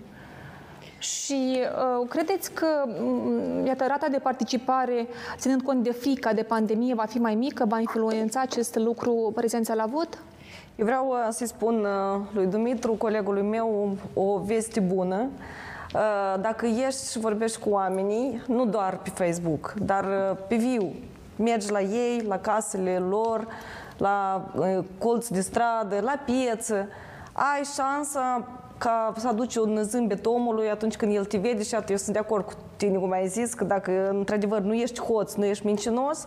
Și uh, credeți că, mm, iată, rata de participare, ținând cont de frica de pandemie, va fi mai mică, va influența acest lucru prezența la vot? Eu vreau uh, să-i spun uh, lui Dumitru, colegului meu, o veste bună. Uh, Dacă ești și vorbești cu oamenii, nu doar pe Facebook, dar uh, pe viu, mergi la ei, la casele lor, la uh, colț de stradă, la pieță, ai șansa ca să aduci un zâmbet omului atunci când el te vede și atât. Eu sunt de acord cu tine, cum ai zis, că dacă într-adevăr nu ești hoț, nu ești mincinos,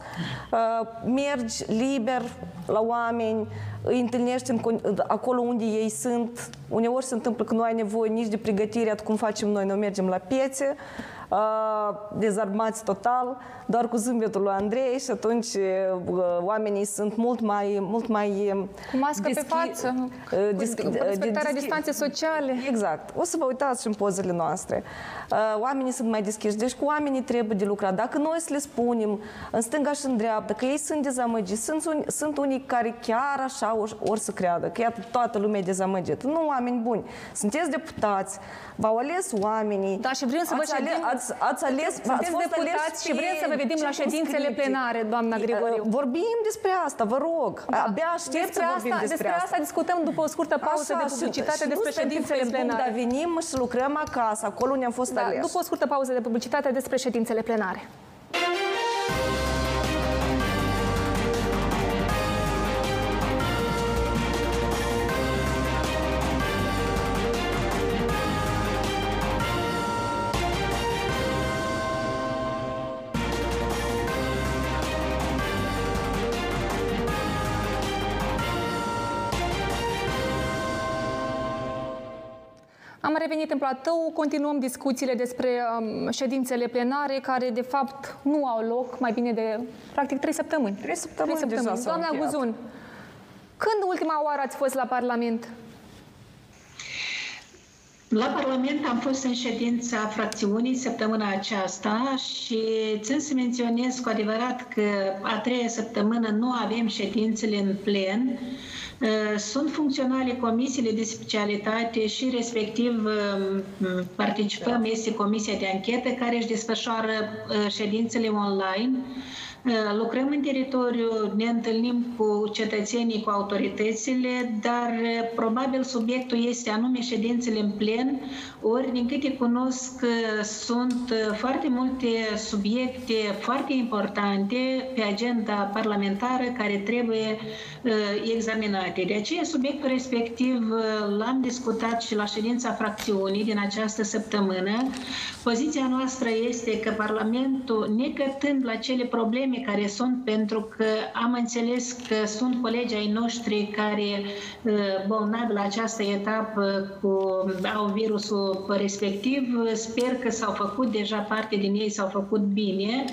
uh, mergi liber la oameni, îi întâlnești în, con- acolo unde ei sunt. Uneori se întâmplă că nu ai nevoie nici de pregătire, atât cum facem noi, noi mergem la piețe, uh, dezarmați total, doar cu zâmbetul lui Andrei și atunci uh, oamenii sunt mult mai, mult mai uh, Cu mască pe deschi- față, uh, cu disc- uh, respectarea deschi- distanței sociale. Exact. O să vă uitați și în pozele noastre. Uh, Oamenii sunt mai deschiși, deci cu oamenii trebuie de lucrat. Dacă noi să le spunem în stânga și în dreapta că ei sunt dezamăgiți, sunt, unii, sunt unii care chiar așa or, or să creadă, că iată toată lumea e dezamăgită. Nu oameni buni. Sunteți deputați, v-au ales oamenii. Da, și vrem să vă ați ale, ședim- ați, ați ales, Sunteți ați fost deputați aleși și vrem pe să vă vedem la ședințele circumscripții. plenare, doamna Grigoriu. Uh, Vorbim despre asta, vă rog. Abia aștept despre să vorbim asta, despre, despre asta discutăm după o scurtă pauză Așa, de publicitate și, și despre nu stăm pe ședințele Facebook, plenare. Dar venim și lucrăm acasă, acolo unde am fost Da, aleși. după o scurtă pauză de publicitate despre ședințele plenare. Revenit în platou, continuăm discuțiile despre um, ședințele plenare, care de fapt nu au loc mai bine de practic 3 săptămâni. 3 săptămâni, 3 săptămâni. deja Doamna încheiat. Guzun, când ultima oară ați fost la Parlament? La Parlament am fost în ședința fracțiunii săptămâna aceasta și țin să menționez cu adevărat că a treia săptămână nu avem ședințele în plen. Uh, Sunt funcționale comisiile de specialitate și respectiv uh, participăm, este comisia de anchetă care își desfășoară uh, ședințele online. Uh, Lucrăm în teritoriu, ne întâlnim cu cetățenii, cu autoritățile, dar uh, probabil subiectul este anume ședințele în plen, ori din câte cunosc uh, sunt uh, foarte multe subiecte foarte importante pe agenda parlamentară care trebuie uh, examinate. De aceea subiectul respectiv uh, l-am discutat și la ședința fracțiunii din această săptămână. Poziția noastră este că Parlamentul, necătând la cele probleme care sunt, pentru că am înțeles că sunt colegi ai noștri care uh, bolnavi la această etapă cu au virusul respectiv, sper că s-au făcut deja parte din ei, s-au făcut bine.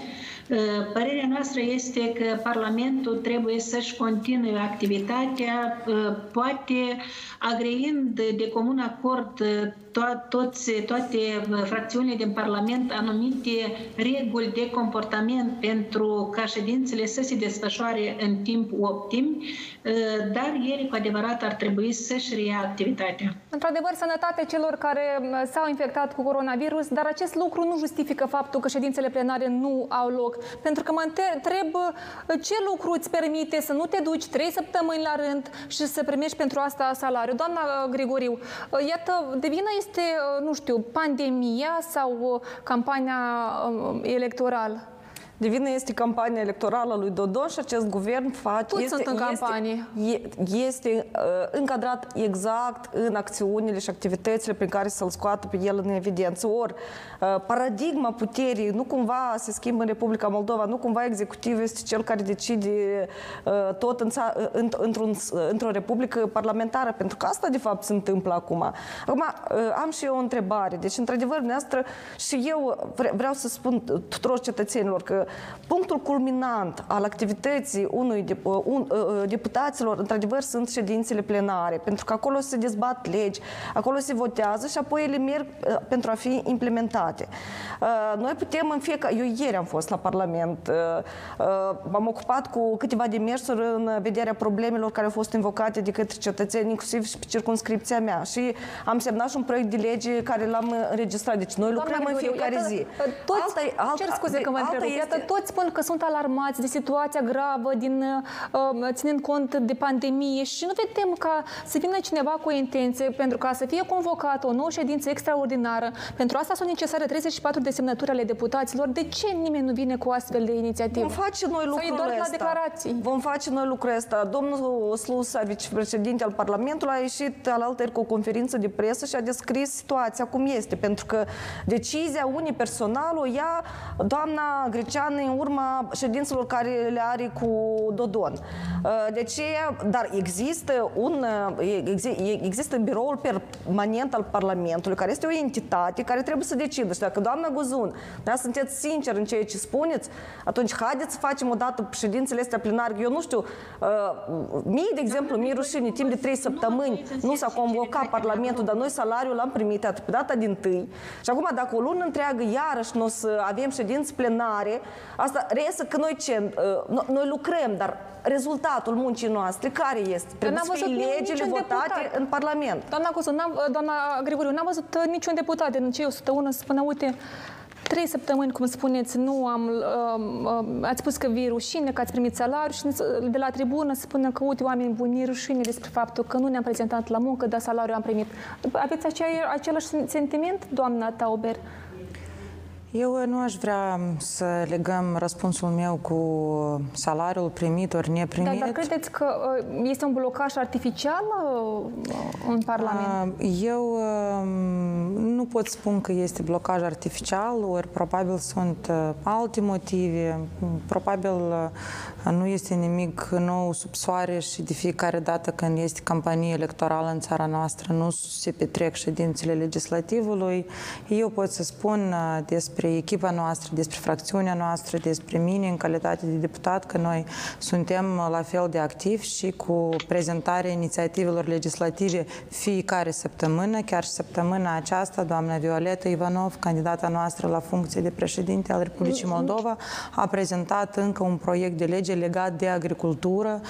Uh, Părerea noastră este că Parlamentul trebuie să-și continue activitatea, uh, poate agreind de comun acord uh, to- toți, toate fracțiunile din Parlament anumite reguli de comportament pentru ca ședințele să se desfășoare în timp optim, dar ele cu adevărat ar trebui să-și reia activitatea. Într-adevăr, sănătate celor care m, s-au infectat cu coronavirus, dar acest lucru nu justifică faptul că ședințele plenare nu au loc. Pentru că mă întreb ce lucru îți permite să nu te duci trei săptămâni la rând și să primești pentru asta salariu. Doamna uh, Grigoriu, uh, iată, de vină este, uh, nu știu, pandemia sau uh, campania uh, electorală? De vină este campania electorală a lui Dodon și acest guvern face... Toți este, sunt în este, campanie. e- Este uh, încadrat exact în acțiunile și activitățile prin care să-l scoată pe el în evidență. Ori, uh, paradigma puterii nu cumva se schimbă în Republica Moldova, nu cumva executivul este cel care decide uh, tot în, ța- uh, în, într-un, uh, într-o republică parlamentară, pentru că asta de fapt se întâmplă acum. Acum, uh, am și eu o întrebare. Deci, într-adevăr, dumneavoastră și eu vre- vreau să spun tuturor cetățenilor că punctul culminant al activității unui de, uh, un, uh, uh, deputaților, într-adevăr, sunt ședințele plenare, pentru că acolo se dezbat legi, acolo se votează și apoi ele merg uh, pentru a fi implementate. Uh, Noi putem în fiecare... Eu ieri am fost la Parlament, uh, uh, m-am ocupat cu câteva demersuri în vederea problemelor care au fost invocate de către cetățeni, inclusiv și pe circunscripția mea. Și am semnat și un proiect de lege care l-am înregistrat. Deci noi lucrăm în Grigoriu, fiecare iată, zi. Toți, Alta e- alta- cer scuze că vă alta întrerup. Iată, este- toți spun că sunt alarmați de situația gravă, din, uh, ținând cont de pandemie și nu vedem ca să vină cineva cu o intenție pentru ca să fie convocată o nouă ședință extraordinară. Pentru asta sunt necesare 34 de semnături ale deputaților. De ce nimeni nu vine cu astfel de inițiativă? Vom face noi Sau e lucrul doar la ăsta. declarații? Vom face noi lucrul ăsta. Domnul Slusa, vicepreședinte al Parlamentului, a ieșit alaltări cu o conferință de presă și a descris situația cum este. Pentru că decizia unipersonală o ia doamna Greceană în urma ședințelor care le are cu Dodon. Uh, De ce? Dar există un uh, exi- există biroul permanent al Parlamentului, care este o entitate care trebuie să decidă. Și dacă doamna Guzun, da, sunteți sincer în ceea ce spuneți, atunci haideți să facem o dată ședințele astea plenare. Eu nu știu, uh, mie, de exemplu, mie rușine, timp de trei săptămâni nu s-a convocat Parlamentul, dar noi salariul l-am primit atât pe data din tâi. Și acum, dacă o lună întreagă iarăși nu o să avem ședințe plenare, asta reiese că noi ce? Uh, no- Noi lucrăm, dar rezultatul muncii noastre care este? Trebuie n-am să fie văzut niciun legile votate deputat. în Parlament. Doamna Cosu, n-am, doamna Grigoriu, n-am văzut uh, niciun deputat din cei 101 să spună, uite, trei săptămâni, cum spuneți, nu am, uh, uh, ați spus că vi e rușine, că ați primit salariu și de la tribună să spună că, uite, oameni buni, e rușine despre faptul că nu ne-am prezentat la muncă, dar salariu am primit. Aveți acea, același sentiment, doamna Tauber? Eu nu aș vrea să legăm răspunsul meu cu salariul primit ori neprimit. Dar, dar credeți că uh, este un blocaj artificial uh, în Parlament? Eu um, nu pot spun că este blocaj artificial, ori probabil sunt uh, alte motive. Probabil nu este nimic nou sub soare și de fiecare dată când este campanie electorală în țara noastră nu se petrec ședințele legislativului. Eu pot să spun despre echipa noastră, despre fracțiunea noastră, despre mine în calitate de deputat, că noi suntem la fel de activi și cu prezentarea inițiativelor legislative fiecare săptămână, chiar și săptămâna aceasta, doamna Violeta Ivanov, candidata noastră la funcție de președinte al Republicii Moldova, a prezentat încă un proiect de lege legat de agricultură.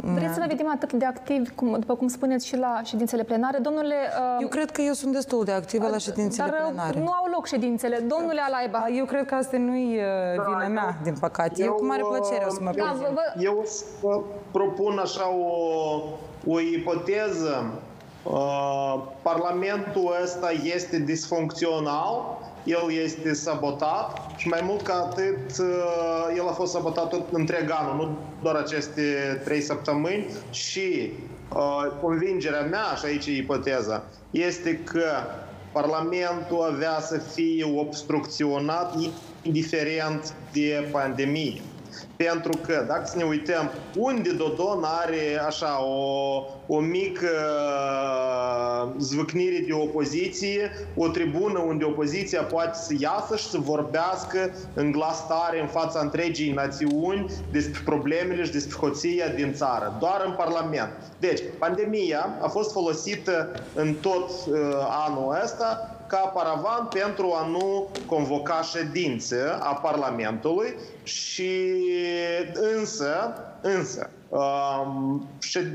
Vreți să vă vedem atât de activ, cum, după cum spuneți, și la ședințele plenare? Domnule... Eu cred că eu sunt destul de activă la ședințele dar plenare. nu au loc ședințele. Domnule Alaiba. Eu cred că asta nu-i da, vina mea, din păcate. Eu, eu cu mare plăcere o să mă da, vă... Eu vă propun așa o, o ipoteză. Uh, Parlamentul ăsta este disfuncțional, el este sabotat și mai mult ca atât, uh, el a fost sabotat tot întreg anul, nu doar aceste trei săptămâni și uh, convingerea mea, și aici e ipoteza, este că Parlamentul avea să fie obstrucționat indiferent de pandemie. Pentru că, dacă să ne uităm, unde Dodon are așa o, o mică uh, zvâcnire de opoziție, o tribună unde opoziția poate să iasă și să vorbească în glas tare în fața întregii națiuni despre problemele și despre hoția din țară, doar în Parlament. Deci, pandemia a fost folosită în tot uh, anul ăsta ca paravan pentru a nu convoca ședințe a Parlamentului și însă, însă, Um, și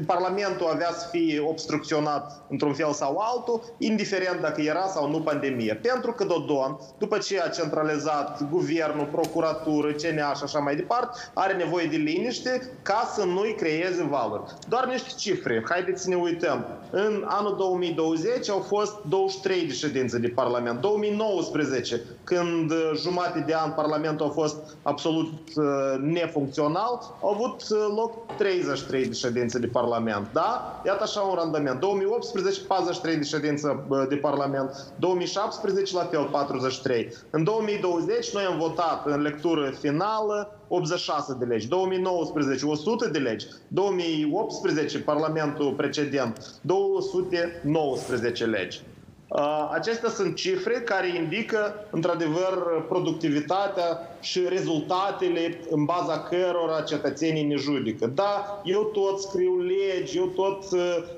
Parlamentul avea să fie obstrucționat într-un fel sau altul, indiferent dacă era sau nu pandemie. Pentru că Dodon, după ce a centralizat guvernul, procuratură, CNA și așa mai departe, are nevoie de liniște ca să nu-i creeze valori. Doar niște cifre. Haideți să ne uităm. În anul 2020 au fost 23 de ședințe de Parlament. 2019, când jumate de an Parlamentul a fost absolut uh, nefuncțional, au avut uh, loc 33 de ședințe de Parlament, da? Iată așa un randament. 2018, 43 de ședințe de Parlament. 2017, la fel, 43. În 2020, noi am votat în lectură finală 86 de legi. 2019, 100 de legi. 2018, Parlamentul precedent, 219 legi. Acestea sunt cifre care indică, într-adevăr, productivitatea și rezultatele în baza cărora cetățenii ne judecă. Da, eu tot scriu legi, eu tot...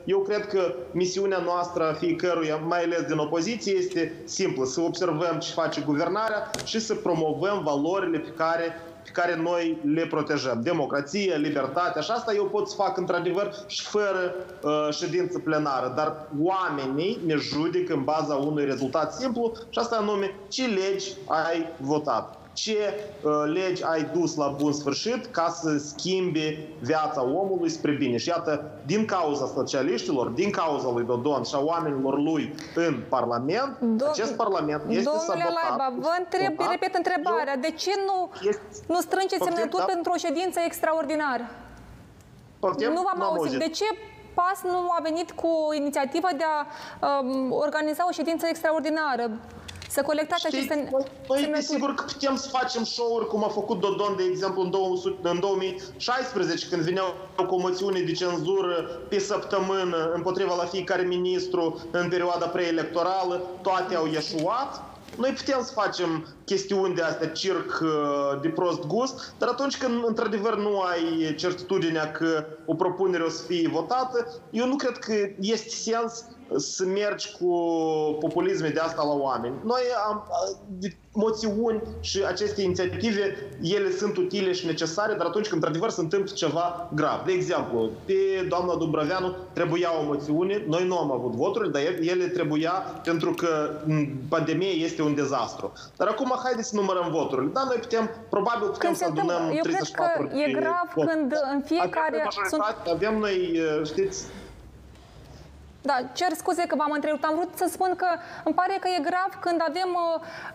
Eu cred că misiunea noastră a fiecăruia, mai ales din opoziție, este simplă. Să observăm ce face guvernarea și să promovăm valorile pe care pe care noi le protejăm. Democrație, libertate și asta eu pot să fac într-adevăr și fără uh, ședință plenară. Dar oamenii ne judecă în baza unui rezultat simplu și asta anume ce legi ai votat ce uh, legi ai dus la bun sfârșit ca să schimbe viața omului spre bine. Și iată, din cauza socialiștilor, din cauza lui Dodon și a oamenilor lui în Parlament, Dom- acest Parlament este Domnule sabotat. Laiba, vă întreb, repet întrebarea. Eu, de ce nu, este, nu strângeți semnături da? pentru o ședință extraordinară? Poftim? Nu v-am auzit. auzit. De ce PAS nu a venit cu inițiativa de a um, organiza o ședință extraordinară? Să colectați Știi, aceste Noi, noi desigur că putem să facem show-uri cum a făcut Dodon, de exemplu, în, 200, în 2016, când vineau cu o moțiune de cenzură pe săptămână împotriva la fiecare ministru în perioada preelectorală, toate au ieșuat. Noi putem să facem chestiuni de astea, circ de prost gust, dar atunci când într-adevăr nu ai certitudinea că o propunere o să fie votată, eu nu cred că este sens să mergi cu populisme de asta la oameni. Noi am moțiuni și aceste inițiative, ele sunt utile și necesare, dar atunci când într-adevăr se întâmplă ceva grav. De exemplu, pe doamna Dubraveanu trebuia o moțiune, noi nu am avut voturi, dar ele trebuia pentru că pandemia este un dezastru. Dar acum haideți să numărăm voturile. Da, noi putem, probabil putem când să adunăm Eu 34 cred că e grav când în fiecare... Avem, sunt... avem noi, știți, Da, cer scuze că v-am întrerupt. Am vrut să spun că îmi pare că e grav când avem,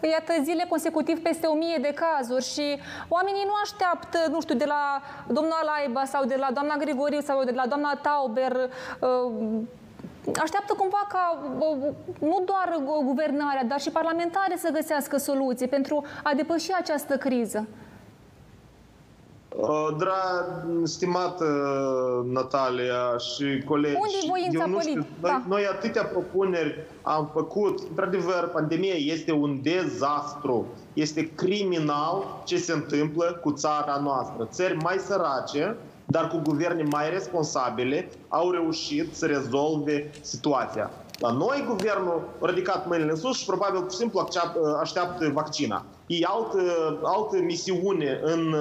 uh, iată, zile consecutiv peste o mie de cazuri și oamenii nu așteaptă, nu știu, de la domnul Alaiba sau de la doamna Grigoriu sau de la doamna Tauber uh, așteaptă cumva ca uh, nu doar guvernarea, dar și parlamentare să găsească soluții pentru a depăși această criză. Uh, Dra, stimată Natalia și colegi, Unde e voința eu nu știu, politică? noi, Da. noi atâtea propuneri am făcut. Într-adevăr, pandemia este un dezastru. Este criminal ce se întâmplă cu țara noastră. Țări mai sărace, dar cu guverne mai responsabile, au reușit să rezolve situația. La noi, guvernul a ridicat mâinile în sus și probabil pur și simplu accept- așteaptă vaccina. Ei altă, altă misiune în,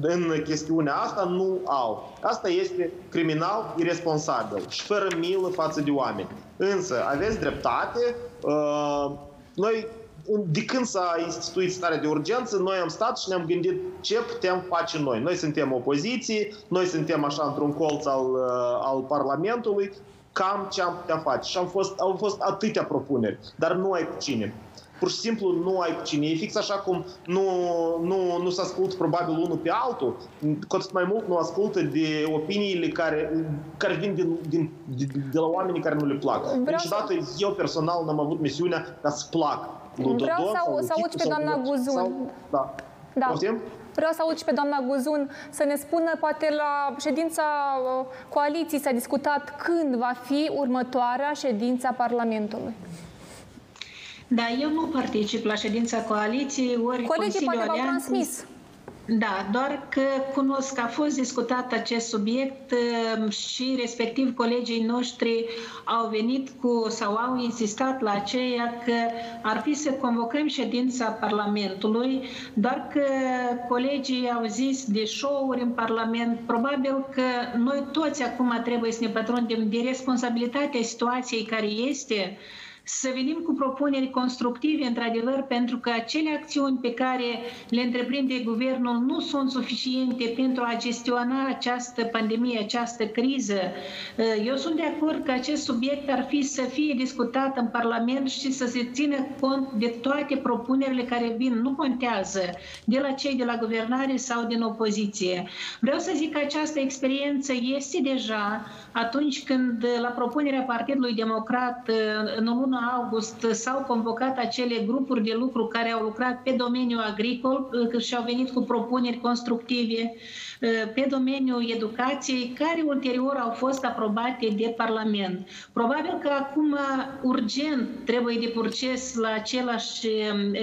în chestiunea asta nu au. Asta este criminal, irresponsabil și fără milă față de oameni. Însă, aveți dreptate, uh, noi de când s-a instituit starea de urgență, noi am stat și ne-am gândit ce putem face noi. Noi suntem opoziție, noi suntem așa într-un colț al, uh, al Parlamentului, cam ce am putea face. Și am fost, au fost atâtea propuneri, dar nu ai cu cine. Pur și simplu nu ai cu cine. E fix așa cum nu, nu, nu se ascultă probabil unul pe altul, cu atât mai mult nu ascultă de opiniile care, care vin din, din, de, de la oamenii care nu le plac. Vreau Niciodată eu personal n-am avut misiunea ca să plac. lui Vreau Dodon să sau au- lui să aud Chicu pe sau doamna lui- Guzun. sau- Da. Da. Poftim? Vreau să aud și pe doamna Guzun să ne spună, poate la ședința uh, coaliției s-a discutat când va fi următoarea ședința Parlamentului. Da, eu nu particip la ședința coaliției, ori Colegii Consiliul poate v-au Alianței- transmis. Da, doar că cunosc că a fost discutat acest subiect uh, și respectiv colegii noștri au venit cu sau au insistat la aceea că ar fi să convocăm ședința Parlamentului, doar că colegii au zis de show-uri în Parlament. Probabil că noi toți acum trebuie să ne pătrundem de responsabilitatea situației care este să venim cu propuneri constructive, într-adevăr, pentru că acele acțiuni pe care le întreprinde guvernul nu sunt suficiente pentru a gestiona această pandemie, această criză. Eu sunt de acord că acest subiect ar fi să fie discutat în Parlament și să se țină cont de toate propunerile care vin. Nu contează de la cei de la guvernare sau din opoziție. Vreau să zic că această experiență este deja atunci când, la propunerea Partidului Democrat, în luna august s-au convocat acele grupuri de lucru care au lucrat pe domeniul agricol și au venit cu propuneri constructive pe domeniul educației, care ulterior au fost aprobate de Parlament. Probabil că acum urgent trebuie de proces la același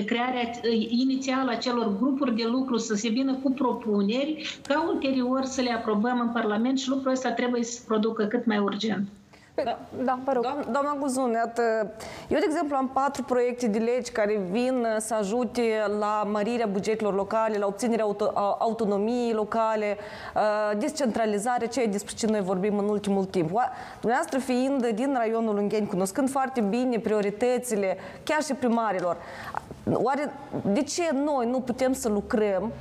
crearea inițială a celor grupuri de lucru să se vină cu propuneri, ca ulterior să le aprobăm în Parlament și lucrul ăsta trebuie să se producă cât mai urgent. Da, da vă rog. Doamna, doamna Guzun, iată, eu, de exemplu, am patru proiecte de legi care vin uh, să ajute la mărirea bugetelor locale, la obținerea auto, a- autonomiei locale, uh, descentralizare, ceea despre ce noi vorbim în ultimul timp. Oa- Dumneavoastră fiind din raionul Ungheni, cunoscând foarte bine prioritățile, chiar și primarilor, oare de ce noi nu putem să lucrăm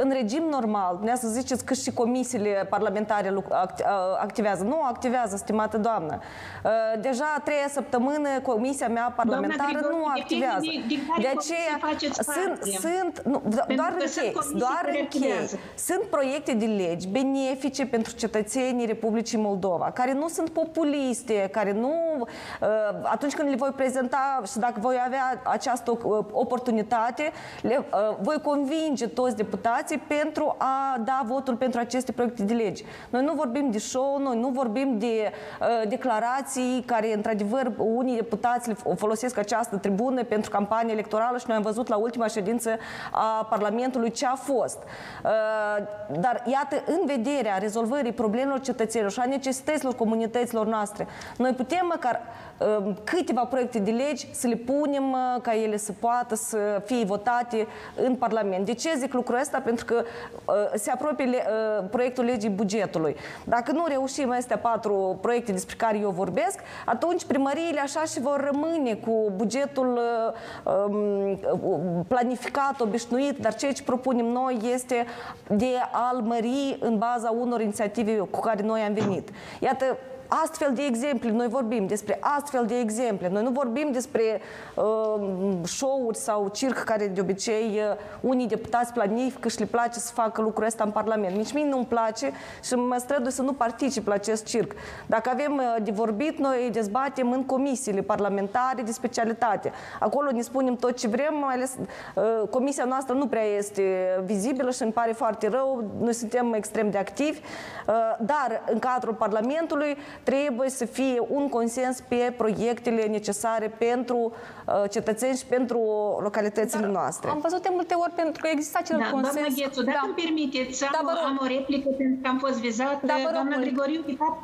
în regim normal, dumneavoastră ziceți că și comisiile parlamentare luc- act- a- activează. Nu activează, stimată doamnă. Uh, Deja a treia săptămână comisia mea parlamentară Grigore, nu depinde activează. din- din care De comisie aceea faceți sunt, parte. sunt nu, do- Pentru doar că sunt închei, comisii doar care închei. activează. Sunt proiecte de legi benefice pentru cetățenii Republicii Moldova, care nu sunt populiste, care nu, uh, atunci când le voi prezenta și dacă voi avea această uh, oportunitate, le, uh, voi convinge toți deputații pentru a da votul pentru aceste proiecte de legi. Noi nu vorbim de show, noi nu vorbim de uh, declarații care, într-adevăr, unii deputați le f- folosesc această tribună pentru campanie electorală și noi am văzut la ultima ședință a Parlamentului ce a fost. Uh, Dar, iată, în vederea rezolvării problemelor cetățenilor și a necesităților comunităților noastre, noi putem măcar uh, câteva proiecte de legi să le punem uh, ca ele să poată să fie votate în Parlament. De ce zic lucrul ăsta? Pentru că uh, se apropie le- uh, proiectul legii bugetului. Dacă nu reușim astea patru proiecte despre care eu vorbesc, atunci primăriile așa și vor rămâne cu bugetul uh, um, planificat, obișnuit, dar ceea ce propunem noi este de a-l mări în baza unor inițiative cu care noi am venit. Iată, astfel de exemple, noi vorbim despre astfel de exemple. Noi nu vorbim despre uh, show-uri sau circ care de obicei uh, unii deputați planifică și le place să facă lucrul ăsta în Parlament. Nici mie nu-mi place și mă strădui să nu particip la acest circ. Dacă avem uh, de vorbit, noi dezbatem în comisiile parlamentare de specialitate. Acolo ne spunem tot ce vrem, mai ales uh, comisia noastră nu prea este vizibilă și îmi pare foarte rău. Noi suntem extrem de activi, uh, dar în cadrul Parlamentului trebuie să fie un consens pe proiectele necesare pentru uh, cetățeni și pentru localitățile Dar noastre. Am văzut de multe ori pentru că există acel Da, consens. doamna Ghețu, dacă Da. îmi permiteți, am, Da, vă rog. am o replică pentru că am fost vizată. Da, vă rog doamna mult. Grigoriu, de fapt,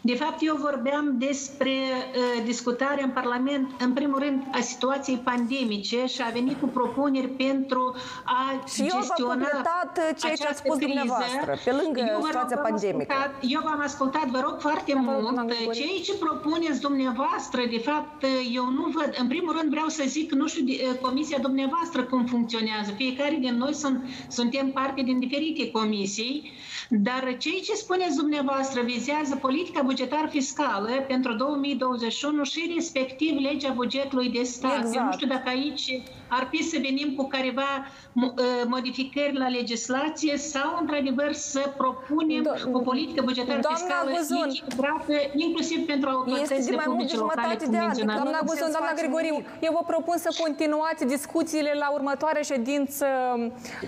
de fapt, eu vorbeam despre uh, discutarea în Parlament, în primul rând, a situației pandemice și a venit cu propuneri pentru a Și eu v-am gestiona completat uh, ceea ce ați această spus criză. dumneavoastră, pe lângă Eu vă rog, situația v-am pandemică. ascultat, eu v-am ascultat, vă rog foarte rog, mult. doamna Grigoriu. Ceea ce propuneți dumneavoastră, de fapt, eu nu văd. În primul rând vreau să zic, nu știu, de- comisia dumneavoastră cum funcționează. Fiecare din noi sunt, suntem parte din diferite comisii, dar ceea ce spuneți dumneavoastră vizează politica bugetar fiscală pentru 2021 și respectiv legea bugetului de stat. Eu nu Exact. știu dacă aici ar fi să venim cu careva mo- uh, modificări la legislație sau, într-adevăr, să propunem Do- o politică bugetară Doamna fiscală Guzun. echilibrată, inclusiv pentru Este autoritățile de mai mult de publice locale, jumătate cum de an de menționați. Doamna Nu Guzon, putem să doamna facem Grigoriu, nimic. eu vă propun să continuați discuțiile la următoarea ședință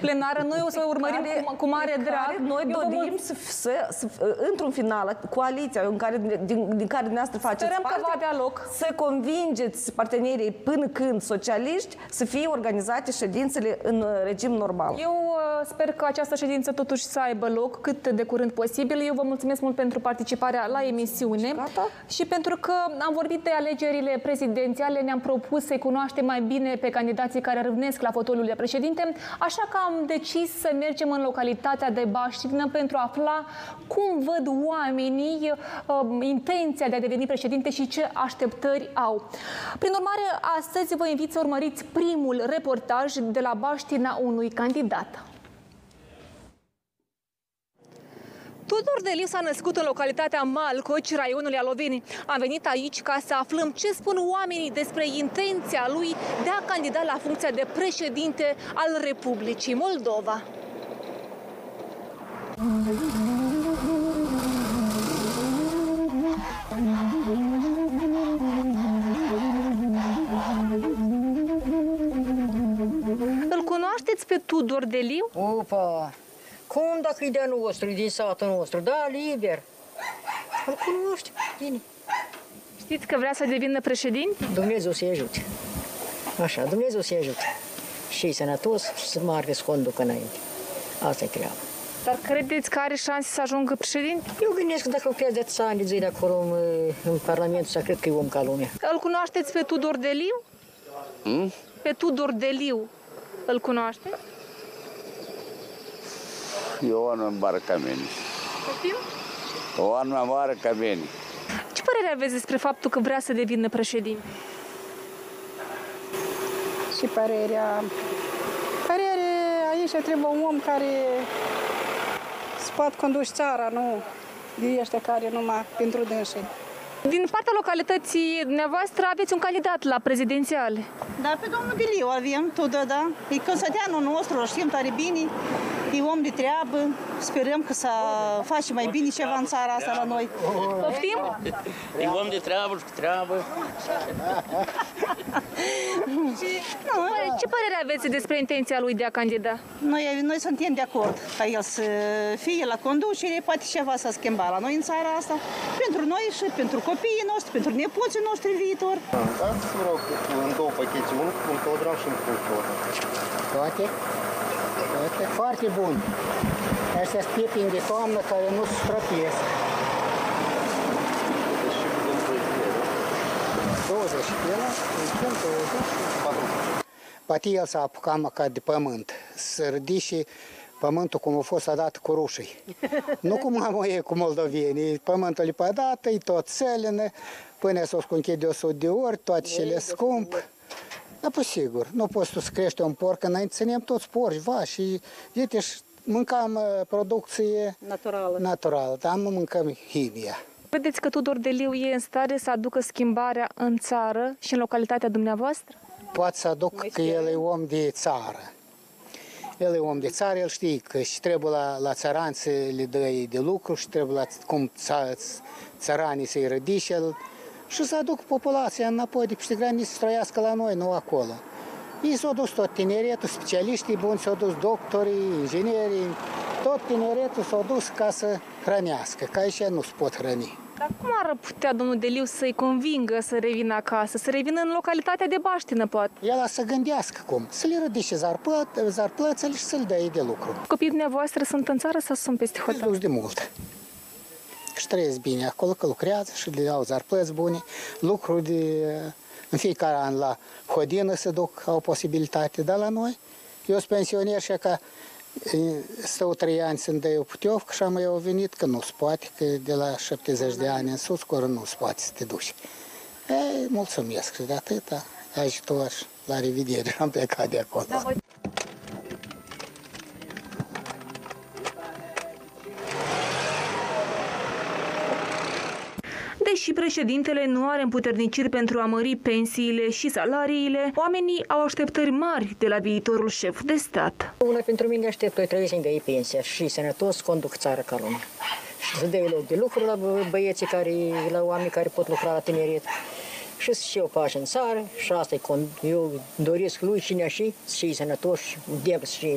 plenară. Noi o să urmărim care- cu, cu mare pe drag. care Noi Eu vă dorim mul- să, să, să, într-un final, coaliția în care, din, din care dumneavoastră faceți Sperăm că parte, va avea loc. să convingeți partenerii până când socialiști să fie organizate ședințele în uh, regim normal. Eu uh, sper că această ședință totuși să aibă loc cât de curând posibil. Eu vă mulțumesc mult pentru participarea la emisiune Gata. și pentru că am vorbit de alegerile prezidențiale, ne-am propus să-i cunoaștem mai bine pe candidații care râvnesc la fotoliul de președinte, așa că am decis să mergem în localitatea de Baștină pentru a afla cum văd oamenii uh, intenția de a deveni președinte și ce așteptări au. Prin urmare, astăzi vă invit să urmăriți primul reportaj de la Baștina unui candidat. Tudor Deliu s-a născut în localitatea Malcoci, raionul Ialoveni. Am venit aici ca să aflăm ce spun oamenii despre intenția lui de a candida la funcția de președinte al Republicii Moldova. Îl cunoașteți pe Tudor Deliu? Opa! Cum dacă e de-a nostru, e din satul nostru? Da, liber. Îl cunoști, bine. Știți că vrea să devină președinte? Dumnezeu să-i ajute. Așa, Dumnezeu să-i ajute. Și e sănătos și să meargă să conducă înainte. Asta e treaba. Dar credeți că are șanse să ajungă președinte? Eu gândesc că dacă lucrează de atâția ani de zile de acolo în, în Parlamentul ăsta, cred că e om ca lumea. Îl cunoașteți pe Tudor Deliu? Hmm? Pe Tudor Deliu îl cunoaște? Ioan mare ca mine. Poftim? Ioan mai mare ca mine. Ce părere aveți despre faptul că vrea să devină președinte? Și părerea... Părere, aici trebuie un om care să poată conduce țara, nu de ăștia care numai pentru dânsii. Din partea localității dumneavoastră aveți un candidat la prezidențiale. Da, pe domnul Diliu avem, tot da, da. E căsăteanul nostru, îl știm tare bine. E om de treabă. Sperăm că să face mai bine ceva în țara asta la noi. Poftim? E om de treabă și cu treabă. (laughs) Ce părere aveți despre intenția lui de a candida? Noi, noi suntem de acord ca el să fie la conducere, poate ceva să schimba la noi în țara asta. Pentru noi și pentru copiii noștri, pentru nepoții noștri în viitor. Dați, vă rog, în două pachete, unul cu un kilogram și un kilogram. Toate? Toate foarte bun. Astea sunt pepini de toamnă care nu se străpiesc. 20 kg, începem 20. Poate el s-a apucat măcar de pământ, să ridice pământul cum a fost dat cu rușii. nu cum am e cu moldovenii, pământul e pădat, e tot țelină, până să o sconche de 100 de ori, toate și le scump. Da, păi sigur, nu poți tu să crești un porc, înainte țineam toți porci, va, și uite, și mâncam uh, producție Naturală. naturală, dar nu mâncăm chimia. Vedeți că Tudor Deliu e în stare să aducă schimbarea în țară și în localitatea dumneavoastră? Poate să aduc că el e om de țară. El e om de țară, el știe că și trebuie la, la țărani să le dă de lucru și trebuie la cum ța, țăranii să-i rădice el și să aduc populația înapoi de peste graniță să trăiască la noi, nu acolo. Ei s-au dus tot tineretul, specialiștii buni, s-au dus doctorii, inginerii, tot tineretul s-au dus ca să hrănească, că aici nu se pot hrăni. Dar cum ar putea domnul Deliu să-i convingă să revină acasă, să revină în localitatea de baștină, poate? El a să gândească cum, să le rădice zarplăt, zarplățele și să-l dea de lucru. Copiii dumneavoastră sunt în țară sau sunt peste hotel? Dus de mult. Și trăiesc bine acolo, că lucrează și le dau zarplăți bune, lucruri de în fiecare an la Hodină se duc, au posibilitate, dar la noi, eu sunt pensioner și ca stau trei ani să-mi dă eu puteovcă și am eu venit că nu se poate, că de la 70 de ani în sus, coră nu se poate să te duci. Ei, mulțumesc și de atâta ajutor, la revedere, am plecat de acolo. Da, președintele nu are împuterniciri pentru a mări pensiile și salariile, oamenii au așteptări mari de la viitorul șef de stat. Una pentru mine aștept 30 de pensia și sănătos conduc țara ca lumea. Și să dea loc de lucru la băieții care, la oameni care pot lucra la tineret și să și eu faci în țară și asta eu doresc lui cine și și sănătos și debă și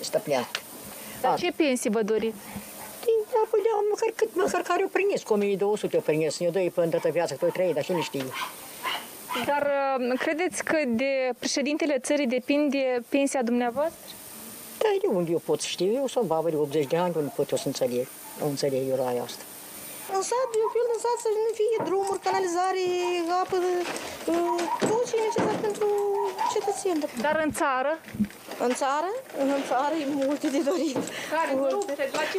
stăpnească. Dar ce pensii vă doriți? Da, păi da, măcar, cât, măcar care o prins, cu 1200 o prins, ne doi până toată viața, că trei, dar cine știe. Dar uh, credeți că de președintele țării depinde pensia dumneavoastră? Da, de unde eu pot să știu? Eu sunt babă de 80 de ani, unde pot eu să înțeleg, nu înțeleg eu la asta. În sat, eu fel în sat să nu fie drumuri, canalizare, apă, uh, tot ce e necesar pentru cetățeni. Dar în țară? În țară? În țară e multe de dorit. Care multe. La ce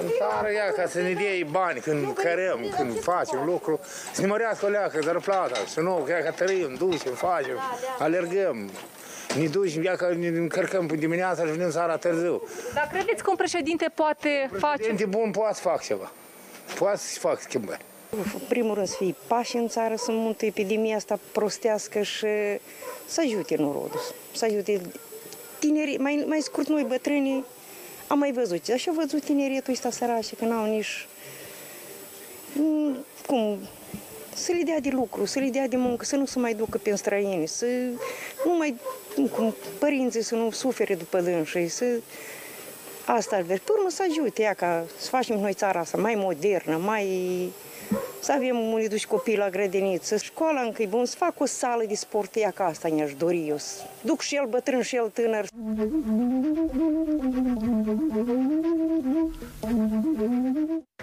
În țară, ia, ca să ne dea bani când cărăm, când facem lucru, să ne mărească o leacă, dar plata, să nu, că ca tărim, ducem, facem, alergăm. Ne ducem, ia că ne încărcăm pe dimineața și venim seara târziu. Dar credeți că un președinte poate face... Președinte bun poate să fac ceva. Poate să fac schimbări. În primul rând să fie pași în țară, să multe epidemia asta prostească și să ajute norodul, să ajute tinerii, mai, mai scurt noi bătrânii, am mai văzut, așa am văzut tineretul ăsta sărașe, că n-au nici, cum, să le dea de lucru, să le dea de muncă, să nu se mai ducă pe străini, să nu mai, cum, părinții să nu sufere după dânsii, să asta ar vrea. Pe urmă să ajute ea ca să facem noi țara asta mai modernă, mai să avem unii duși copii la grădiniță, școala încă e bun, să fac o sală de sport, ea ca asta ne-aș dori eu, să duc și el bătrân și el tânăr.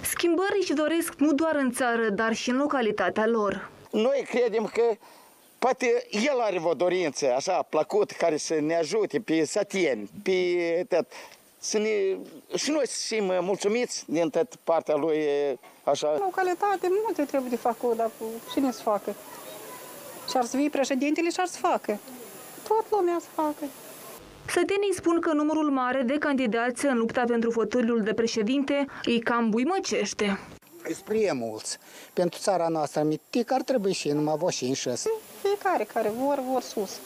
Schimbări își doresc nu doar în țară, dar și în localitatea lor. Noi credem că poate el are o dorință așa plăcut care să ne ajute pe satieni, pe tot, să ne, și noi să fim mulțumiți din tot partea lui așa. În localitate multe trebuie de făcut, dar cine să facă? Și ar să vii președintele și ar să facă. Tot lumea să facă. Sătenii spun că numărul mare de candidați în lupta pentru fotoliul de președinte îi cam buimăcește. Sunt prea mulți. Pentru țara noastră mitic ar trebui și numai vă și în șase. Fiecare care vor, vor sus.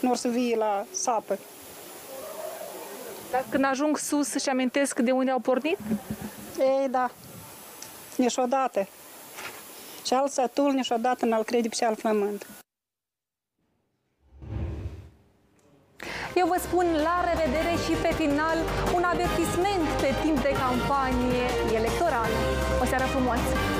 Nu or să vie la sapă. Dar când ajung sus și amintesc de unde au pornit? Ei, da. Niciodată. Și al sătul niciodată n-al crede pe al flământ. Eu vă spun la revedere și pe final un avertisment pe timp de campanie electorală. O seară frumoasă!